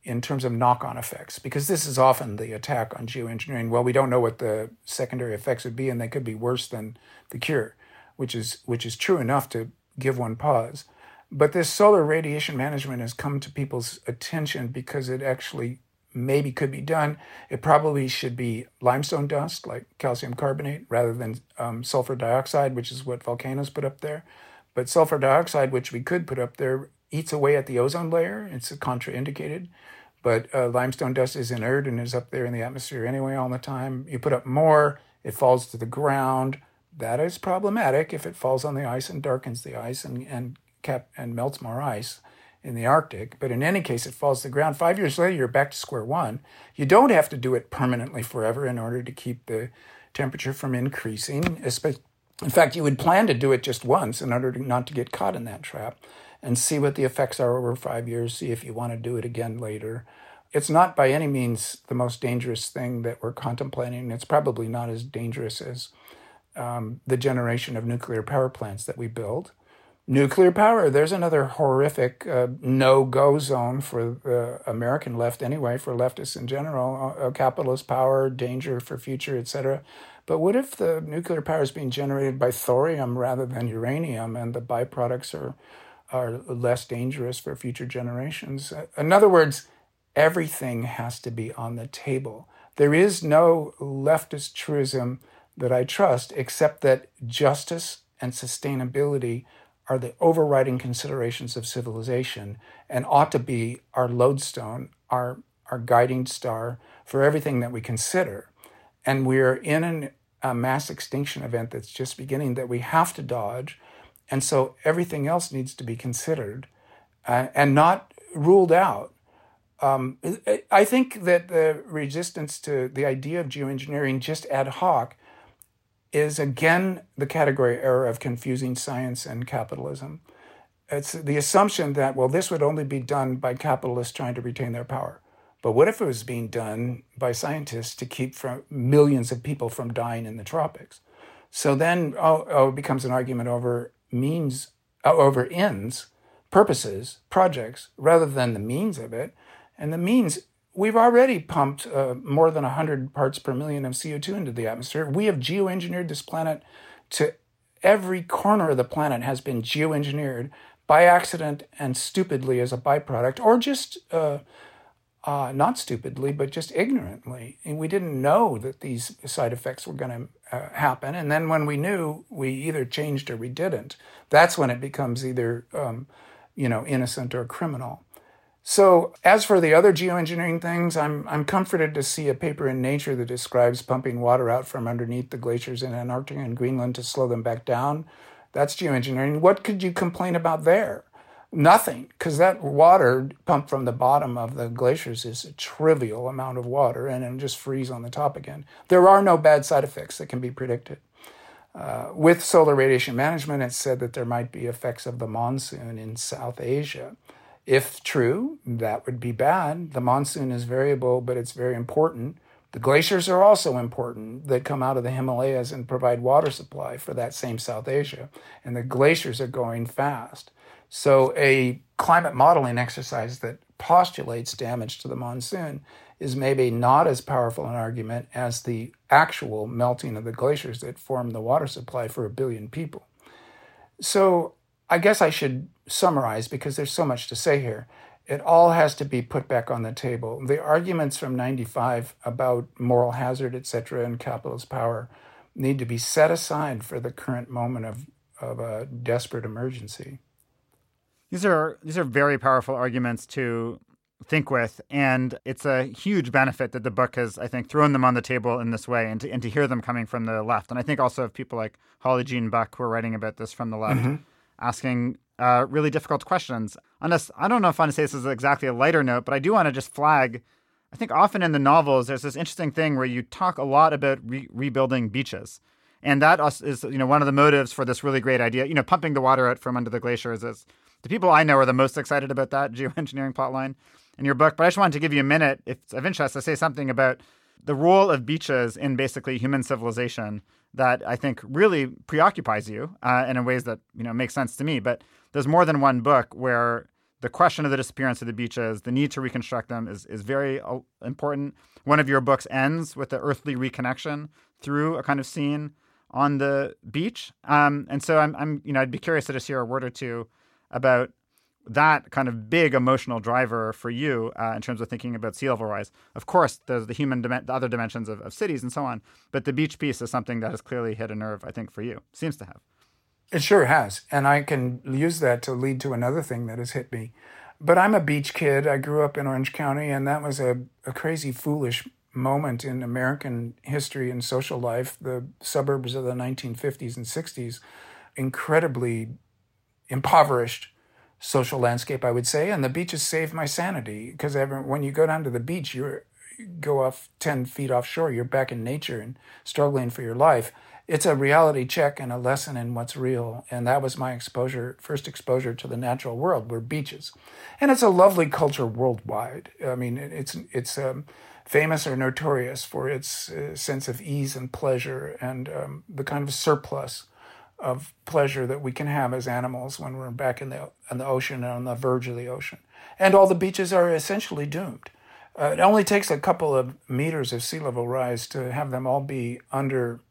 in terms of knock on effects, because this is often the attack on geoengineering. Well, we don't know what the secondary effects would be, and they could be worse than the cure, which is, which is true enough to give one pause. But this solar radiation management has come to people's attention because it actually maybe could be done. It probably should be limestone dust, like calcium carbonate, rather than um, sulfur dioxide, which is what volcanoes put up there. But sulfur dioxide, which we could put up there, eats away at the ozone layer. It's contraindicated. But uh, limestone dust is inert and is up there in the atmosphere anyway all the time. You put up more, it falls to the ground. That is problematic if it falls on the ice and darkens the ice and, and, cap, and melts more ice in the Arctic. But in any case, it falls to the ground. Five years later, you're back to square one. You don't have to do it permanently forever in order to keep the temperature from increasing. In fact, you would plan to do it just once in order to not to get caught in that trap and see what the effects are over five years, see if you want to do it again later. It's not by any means the most dangerous thing that we're contemplating. It's probably not as dangerous as um, the generation of nuclear power plants that we build. Nuclear power, there's another horrific uh, no go zone for the American left, anyway, for leftists in general. Uh, capitalist power, danger for future, etc. But what if the nuclear power is being generated by thorium rather than uranium and the byproducts are, are less dangerous for future generations? In other words, everything has to be on the table. There is no leftist truism that I trust except that justice and sustainability are the overriding considerations of civilization and ought to be our lodestone, our, our guiding star for everything that we consider. And we're in an, a mass extinction event that's just beginning that we have to dodge. And so everything else needs to be considered uh, and not ruled out. Um, I think that the resistance to the idea of geoengineering just ad hoc is again the category error of confusing science and capitalism. It's the assumption that, well, this would only be done by capitalists trying to retain their power. But what if it was being done by scientists to keep from millions of people from dying in the tropics? So then oh, oh it becomes an argument over means, uh, over ends, purposes, projects, rather than the means of it. And the means We've already pumped uh, more than 100 parts per million of CO2 into the atmosphere. We have geoengineered this planet to every corner of the planet has been geoengineered by accident and stupidly as a byproduct, or just uh, uh, not stupidly, but just ignorantly. And we didn't know that these side effects were going to uh, happen. And then when we knew, we either changed or we didn't. That's when it becomes either, um, you know, innocent or criminal. So, as for the other geoengineering things, I'm, I'm comforted to see a paper in Nature that describes pumping water out from underneath the glaciers in Antarctica and Greenland to slow them back down. That's geoengineering. What could you complain about there? Nothing, because that water pumped from the bottom of the glaciers is a trivial amount of water and it just freeze on the top again. There are no bad side effects that can be predicted. Uh, with solar radiation management, it's said that there might be effects of the monsoon in South Asia. If true, that would be bad. The monsoon is variable, but it's very important. The glaciers are also important that come out of the Himalayas and provide water supply for that same South Asia. And the glaciers are going fast. So, a climate modeling exercise that postulates damage to the monsoon is maybe not as powerful an argument as the actual melting of the glaciers that form the water supply for a billion people. So, I guess I should summarize because there's so much to say here. It all has to be put back on the table. The arguments from 95 about moral hazard, etc., and capitalist power need to be set aside for the current moment of, of a desperate emergency. These are these are very powerful arguments to think with, and it's a huge benefit that the book has, I think, thrown them on the table in this way, and to, and to hear them coming from the left. And I think also of people like Holly Jean Buck who are writing about this from the left, mm-hmm. asking uh, really difficult questions. I don't know if I want to say this is exactly a lighter note, but I do want to just flag. I think often in the novels there's this interesting thing where you talk a lot about re- rebuilding beaches, and that is you know one of the motives for this really great idea. You know, pumping the water out from under the glaciers is the people I know are the most excited about that [laughs] geoengineering plotline in your book. But I just wanted to give you a minute, if it's of interest, to say something about the role of beaches in basically human civilization that I think really preoccupies you uh, in ways that you know make sense to me. But there's more than one book where the question of the disappearance of the beaches, the need to reconstruct them, is is very uh, important. One of your books ends with the earthly reconnection through a kind of scene on the beach, um, and so I'm, I'm you know I'd be curious to just hear a word or two about that kind of big emotional driver for you uh, in terms of thinking about sea level rise. Of course, there's the human, dim- the other dimensions of, of cities and so on, but the beach piece is something that has clearly hit a nerve, I think, for you. Seems to have. It sure has. And I can use that to lead to another thing that has hit me. But I'm a beach kid. I grew up in Orange County, and that was a, a crazy, foolish moment in American history and social life. The suburbs of the 1950s and 60s, incredibly impoverished social landscape, I would say. And the beaches saved my sanity because when you go down to the beach, you go off 10 feet offshore, you're back in nature and struggling for your life. It's a reality check and a lesson in what's real. And that was my exposure, first exposure to the natural world were beaches. And it's a lovely culture worldwide. I mean, it's, it's, um, famous or notorious for its uh, sense of ease and pleasure and um, the kind of surplus of pleasure that we can have as animals when we're back in the in the ocean and on the verge of the ocean. And all the beaches are essentially doomed. Uh, it only takes a couple of meters of sea level rise to have them all be under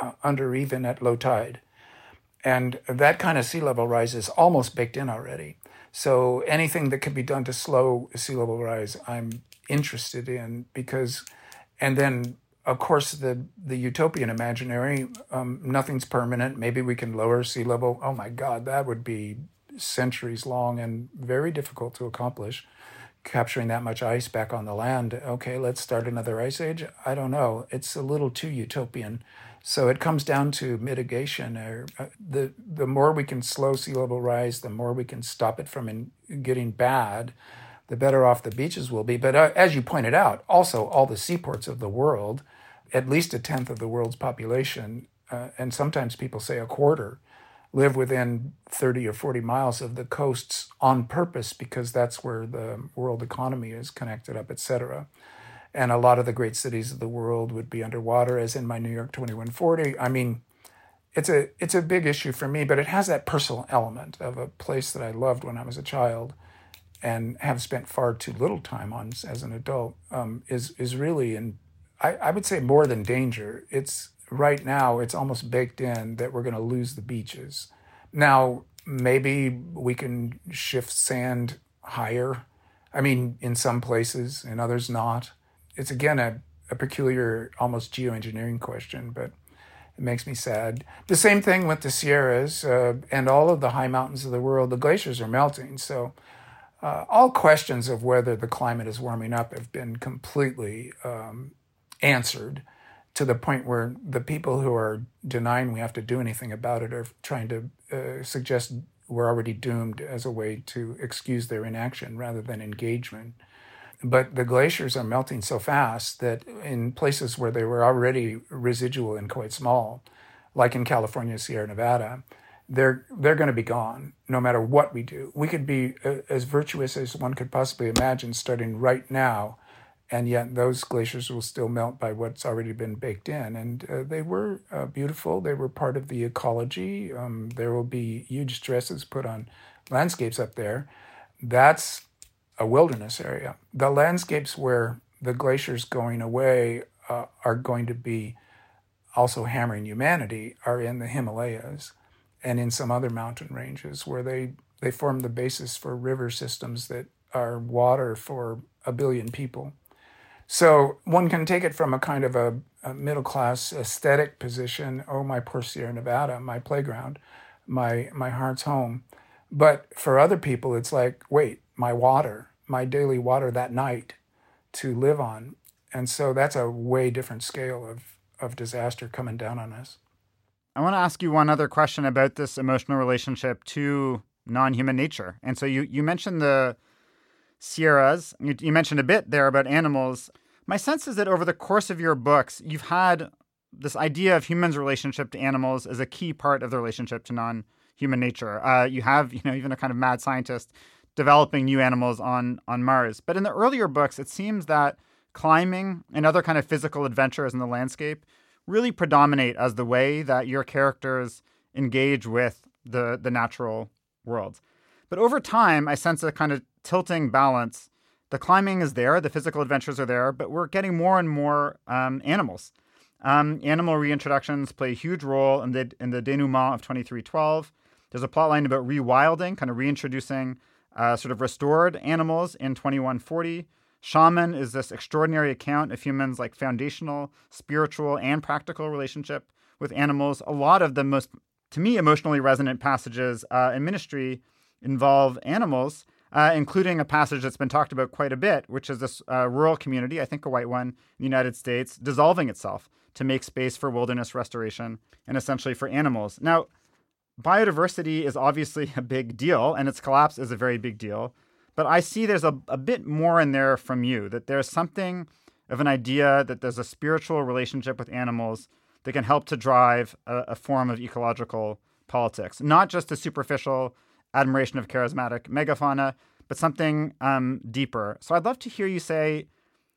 uh, under even at low tide. And that kind of sea level rise is almost baked in already. So anything that can be done to slow sea level rise, I'm interested in because, and then of course the the utopian imaginary, um, nothing's permanent. Maybe we can lower sea level. Oh my God, that would be centuries long and very difficult to accomplish. Capturing that much ice back on the land. Okay, let's start another ice age. I don't know. It's a little too utopian. So it comes down to mitigation. Or uh, the the more we can slow sea level rise, the more we can stop it from in, getting bad, the better off the beaches will be. But uh, as you pointed out, also all the seaports of the world, at least a tenth of the world's population, uh, and sometimes people say a quarter, live within 30 or 40 miles of the coasts on purpose because that's where the world economy is connected up, et cetera and a lot of the great cities of the world would be underwater, as in my New York 2140. I mean, it's a it's a big issue for me, but it has that personal element of a place that I loved when I was a child, and have spent far too little time on as an adult. Um, is is really in I, I would say more than danger. It's right now. It's almost baked in that we're going to lose the beaches. Now maybe we can shift sand higher. I mean, in some places, in others not it's again a, a peculiar, almost geoengineering question, but it makes me sad. The same thing with the Sierras uh, and all of the high mountains of the world. The glaciers are melting, so uh, all questions of whether the climate is warming up have been completely um, answered to the point where the people who are denying we have to do anything about it are trying to uh, suggest we're already doomed as a way to excuse their inaction rather than engagement. But the glaciers are melting so fast that in places where they were already residual and quite small, like in California, Sierra Nevada, they're they're going to be gone no matter what we do. We could be uh, as virtuous as one could possibly imagine starting right now, and yet those glaciers will still melt by what's already been baked in. And uh, they were uh, beautiful. They were part of the ecology. Um, there will be huge stresses put on landscapes up there. That's a wilderness area. The landscapes where the glaciers going away uh, are going to be also hammering humanity are in the Himalayas and in some other mountain ranges where they, they form the basis for river systems that are water for a billion people. So one can take it from a kind of a, a middle class aesthetic position. Oh, my poor Sierra Nevada, my playground, my my heart's home. But for other people, it's like, wait, my water, my daily water that night to live on. And so that's a way different scale of, of disaster coming down on us. I want to ask you one other question about this emotional relationship to non human nature. And so you, you mentioned the Sierras, you, you mentioned a bit there about animals. My sense is that over the course of your books, you've had this idea of humans' relationship to animals as a key part of the relationship to non human nature. Uh, you have, you know, even a kind of mad scientist developing new animals on on Mars. But in the earlier books, it seems that climbing and other kind of physical adventures in the landscape really predominate as the way that your characters engage with the the natural world. But over time, I sense a kind of tilting balance. The climbing is there, the physical adventures are there, but we're getting more and more um, animals. Um, animal reintroductions play a huge role in the in the denouement of 2312. There's a plotline about rewilding, kind of reintroducing uh, sort of restored animals in 2140. Shaman is this extraordinary account of humans' like foundational, spiritual, and practical relationship with animals. A lot of the most, to me, emotionally resonant passages uh, in ministry involve animals, uh, including a passage that's been talked about quite a bit, which is this uh, rural community, I think a white one in the United States, dissolving itself to make space for wilderness restoration and essentially for animals. Now, biodiversity is obviously [laughs] a big deal and its collapse is a very big deal. But I see there's a, a bit more in there from you, that there's something of an idea that there's a spiritual relationship with animals that can help to drive a, a form of ecological politics, not just a superficial admiration of charismatic megafauna, but something um, deeper. So I'd love to hear you say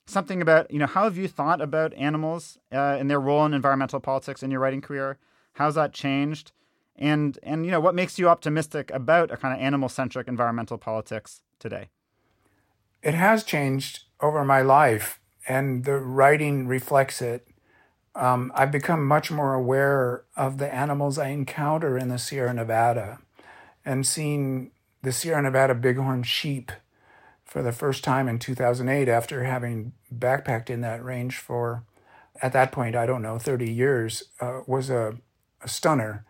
something about, you know, how have you thought about animals uh, and their role in environmental politics in your writing career? How's that changed? And and you know, what makes you optimistic about a kind of animal-centric environmental politics today? It has changed over my life, and the writing reflects it. Um, I've become much more aware of the animals I encounter in the Sierra Nevada and seeing the Sierra Nevada bighorn sheep for the first time in 2008 after having backpacked in that range for, at that point, I don't know, 30 years, uh, was a, a stunner.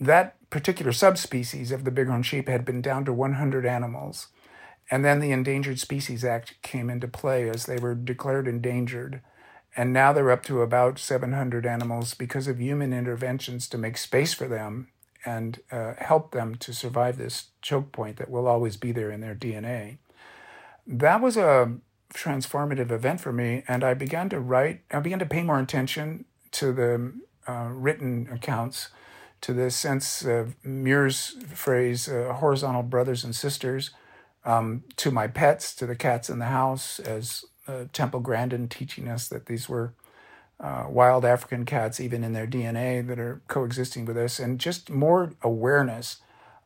That particular subspecies of the bighorn sheep had been down to 100 animals. And then the Endangered Species Act came into play as they were declared endangered. And now they're up to about 700 animals because of human interventions to make space for them and uh, help them to survive this choke point that will always be there in their DNA. That was a transformative event for me, and I began to write, I began to pay more attention to the uh, written accounts, to the sense of Muir's phrase, uh, horizontal brothers and sisters, um, to my pets, to the cats in the house, as uh, Temple Grandin teaching us that these were uh, wild African cats, even in their DNA, that are coexisting with us, and just more awareness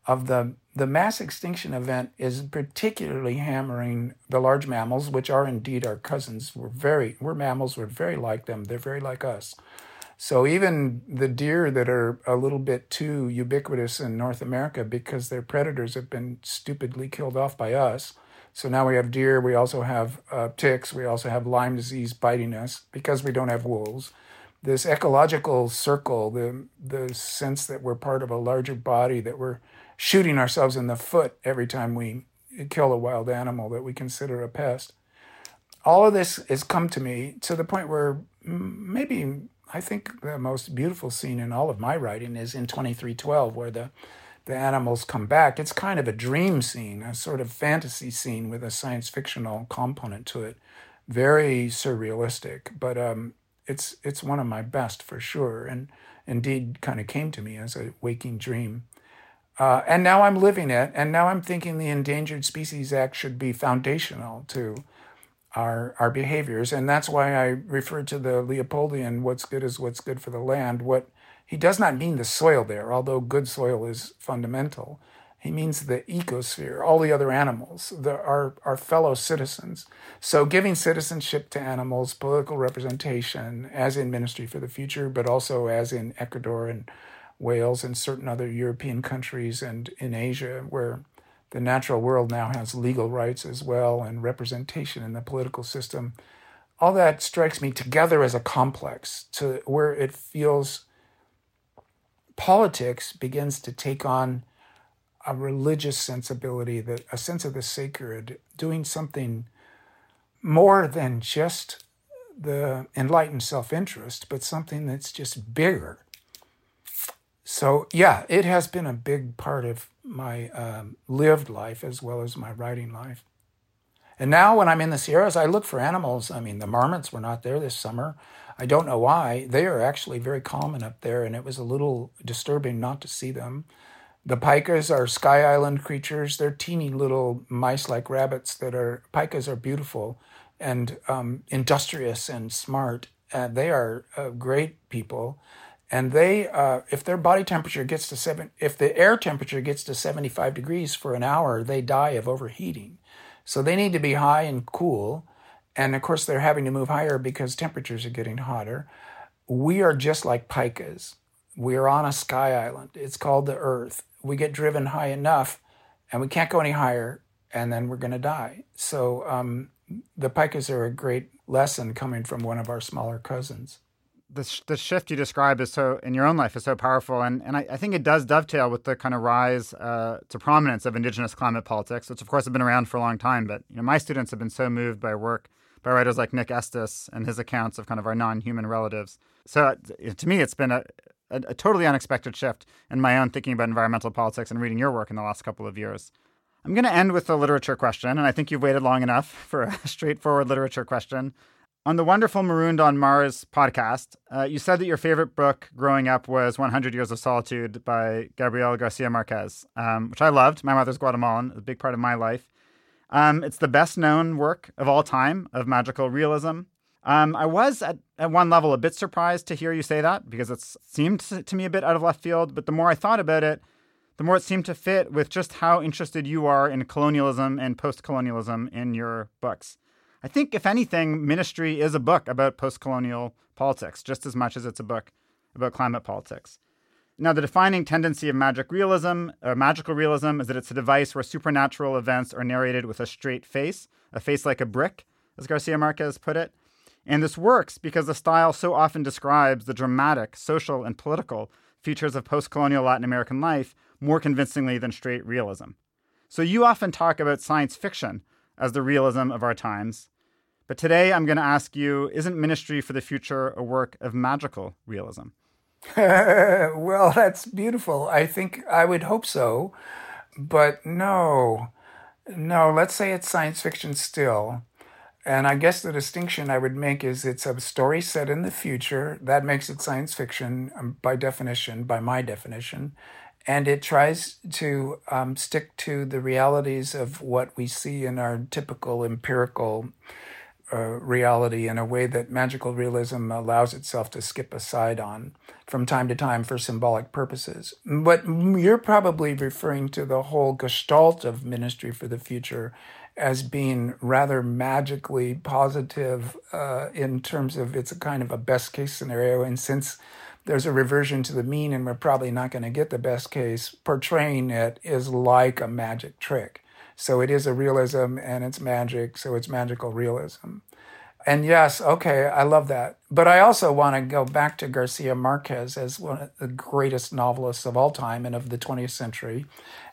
of the the mass extinction event is particularly hammering the large mammals, which are indeed our cousins. We're very we're mammals. We're very like them. They're very like us. So even the deer that are a little bit too ubiquitous in North America because their predators have been stupidly killed off by us so now we have deer, we also have uh, ticks, we also have Lyme disease biting us because we don't have wolves. This ecological circle, the the sense that we're part of a larger body, that we're shooting ourselves in the foot every time we kill a wild animal that we consider a pest. All of this has come to me to the point where maybe I think the most beautiful scene in all of my writing is in 2312, where the the animals come back. It's kind of a dream scene, a sort of fantasy scene with a science fictional component to it. Very surrealistic, but um, it's it's one of my best for sure, and indeed kind of came to me as a waking dream. Uh, and now I'm living it, and now I'm thinking the Endangered Species Act should be foundational to our our behaviors, and that's why I refer to the Leopoldian "what's good is what's good for the land." What he does not mean the soil there, although good soil is fundamental. He means the ecosphere, all the other animals, the, our, our fellow citizens. So, giving citizenship to animals, political representation, as in Ministry for the Future, but also as in Ecuador and Wales and certain other European countries and in Asia, where the natural world now has legal rights as well and representation in the political system. All that strikes me together as a complex to where it feels politics begins to take on a religious sensibility, that a sense of the sacred, doing something more than just the enlightened self-interest, but something that's just bigger. So yeah, it has been a big part of my um, lived life as well as my writing life. And now when I'm in the Sierras, I look for animals. I mean, the marmots were not there this summer. I don't know why. They are actually very common up there, and it was a little disturbing not to see them. The pikas are sky island creatures. They're teeny little mice like rabbits that are, pikas are beautiful and um, industrious and smart. Uh, they are uh, great people. And they, uh, if their body temperature gets to seven, if the air temperature gets to 75 degrees for an hour, they die of overheating. So they need to be high and cool and of course, they're having to move higher because temperatures are getting hotter. We are just like pikas. We are on a sky island. It's called the Earth. We get driven high enough and we can't go any higher, and then we're going to die. So um, the pikas are a great lesson coming from one of our smaller cousins. The, sh- the shift you describe is so in your own life is so powerful, and, and I, I think it does dovetail with the kind of rise uh, to prominence of indigenous climate politics, which of course have been around for a long time. But you know, my students have been so moved by work by writers like Nick Estes and his accounts of kind of our non-human relatives. So uh, to me, it's been a, a, a totally unexpected shift in my own thinking about environmental politics and reading your work in the last couple of years. I'm going to end with a literature question, and I think you've waited long enough [laughs] for a straightforward literature question. On the wonderful Marooned on Mars podcast, uh, you said that your favorite book growing up was 100 Years of Solitude by Gabriel Garcia Marquez, um, which I loved. My mother's Guatemalan, a big part of my life. Um, it's the best known work of all time of magical realism. Um, I was at, at one level a bit surprised to hear you say that because it seemed to me a bit out of left field. But the more I thought about it, the more it seemed to fit with just how interested you are in colonialism and post colonialism in your books. I think, if anything, Ministry is a book about post colonial politics just as much as it's a book about climate politics. Now, the defining tendency of magic realism, or magical realism, is that it's a device where supernatural events are narrated with a straight face, a face like a brick, as Garcia Marquez put it. And this works because the style so often describes the dramatic, social, and political features of post colonial Latin American life more convincingly than straight realism. So you often talk about science fiction as the realism of our times. But today I'm going to ask you Isn't Ministry for the Future a work of magical realism? [laughs] well, that's beautiful. I think I would hope so. But no, no, let's say it's science fiction still. And I guess the distinction I would make is it's a story set in the future. That makes it science fiction um, by definition, by my definition. And it tries to um, stick to the realities of what we see in our typical empirical reality in a way that magical realism allows itself to skip aside on from time to time for symbolic purposes. But you're probably referring to the whole gestalt of Ministry for the Future as being rather magically positive uh, in terms of it's a kind of a best case scenario. And since there's a reversion to the mean and we're probably not going to get the best case, portraying it is like a magic trick. So it is a realism and it's magic, so it's magical realism. And yes, okay, I love that. But I also want to go back to Garcia Marquez as one of the greatest novelists of all time and of the 20th century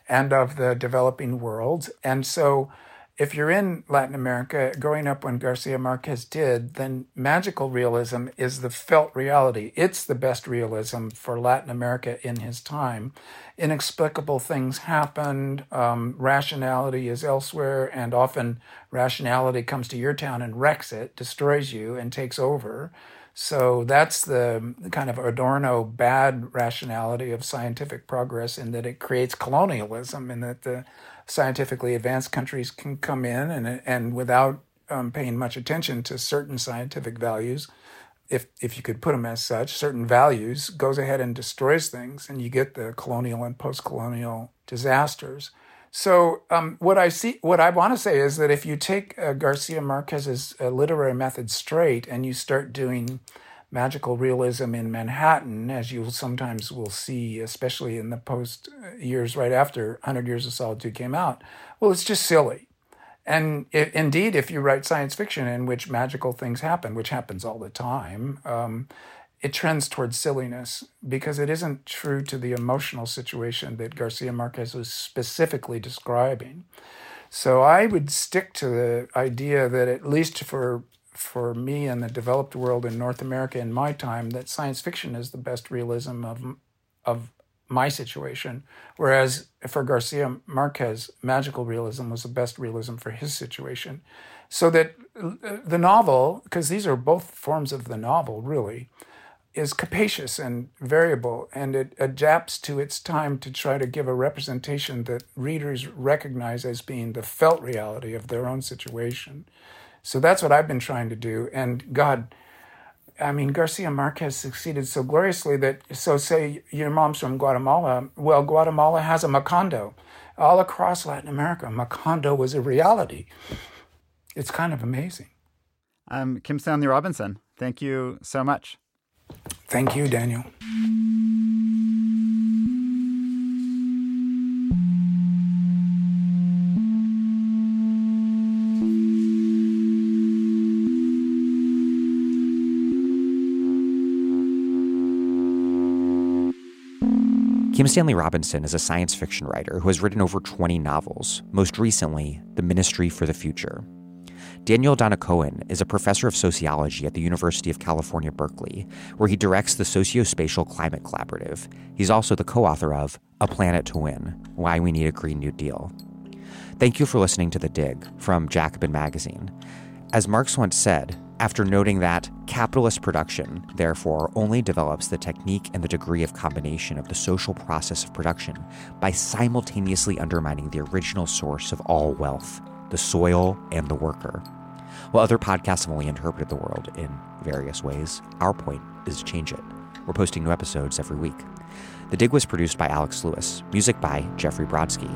and of the developing world. And so if you're in Latin America, growing up when Garcia Marquez did, then magical realism is the felt reality. It's the best realism for Latin America in his time. Inexplicable things happened, um, rationality is elsewhere, and often rationality comes to your town and wrecks it, destroys you, and takes over. So that's the kind of Adorno bad rationality of scientific progress in that it creates colonialism and that the scientifically advanced countries can come in and and without um, paying much attention to certain scientific values, if if you could put them as such, certain values, goes ahead and destroys things, and you get the colonial and post-colonial disasters. So um, what I see, what I want to say is that if you take uh, Garcia Marquez's uh, literary method straight and you start doing magical realism in Manhattan, as you sometimes will see, especially in the post years right after 100 Years of Solitude came out, well, it's just silly. And it, indeed, if you write science fiction in which magical things happen, which happens all the time, um, it trends towards silliness because it isn't true to the emotional situation that Garcia Marquez was specifically describing. So I would stick to the idea that at least for for me in the developed world in North America in my time that science fiction is the best realism of of my situation, whereas for Garcia Marquez, magical realism was the best realism for his situation. So that uh, the novel, because these are both forms of the novel, really, is capacious and variable, and it adapts to its time to try to give a representation that readers recognize as being the felt reality of their own situation. So that's what I've been trying to do. And God, I mean, Garcia Marquez succeeded so gloriously that, so say your mom's from Guatemala. Well, Guatemala has a Macondo. All across Latin America, Macondo was a reality. It's kind of amazing. Um, Kim Stanley Robinson, thank you so much. Thank you, Daniel. Kim Stanley Robinson is a science fiction writer who has written over 20 novels, most recently, The Ministry for the Future. Daniel Cohen is a professor of sociology at the University of California, Berkeley, where he directs the Sociospatial Climate Collaborative. He's also the co author of A Planet to Win Why We Need a Green New Deal. Thank you for listening to The Dig from Jacobin Magazine. As Marx once said, after noting that capitalist production, therefore, only develops the technique and the degree of combination of the social process of production by simultaneously undermining the original source of all wealth, the soil and the worker. While other podcasts have only interpreted the world in various ways, our point is to change it. We're posting new episodes every week. The Dig was produced by Alex Lewis, music by Jeffrey Brodsky.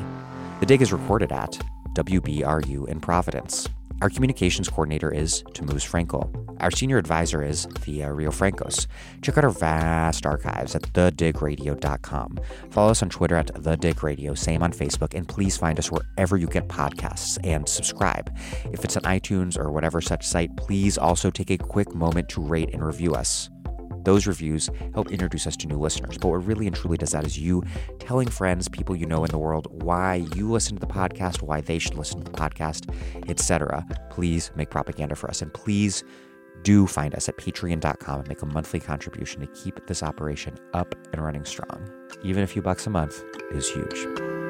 The Dig is recorded at WBRU in Providence. Our communications coordinator is Tamuz Frankel. Our senior advisor is Thea Riofrancos. Check out our vast archives at thedigradio.com. Follow us on Twitter at thedigradio, same on Facebook, and please find us wherever you get podcasts and subscribe. If it's on iTunes or whatever such site, please also take a quick moment to rate and review us. Those reviews help introduce us to new listeners. But what really and truly does that is you telling friends, people you know in the world, why you listen to the podcast, why they should listen to the podcast, etc. Please make propaganda for us. And please do find us at patreon.com and make a monthly contribution to keep this operation up and running strong. Even a few bucks a month is huge.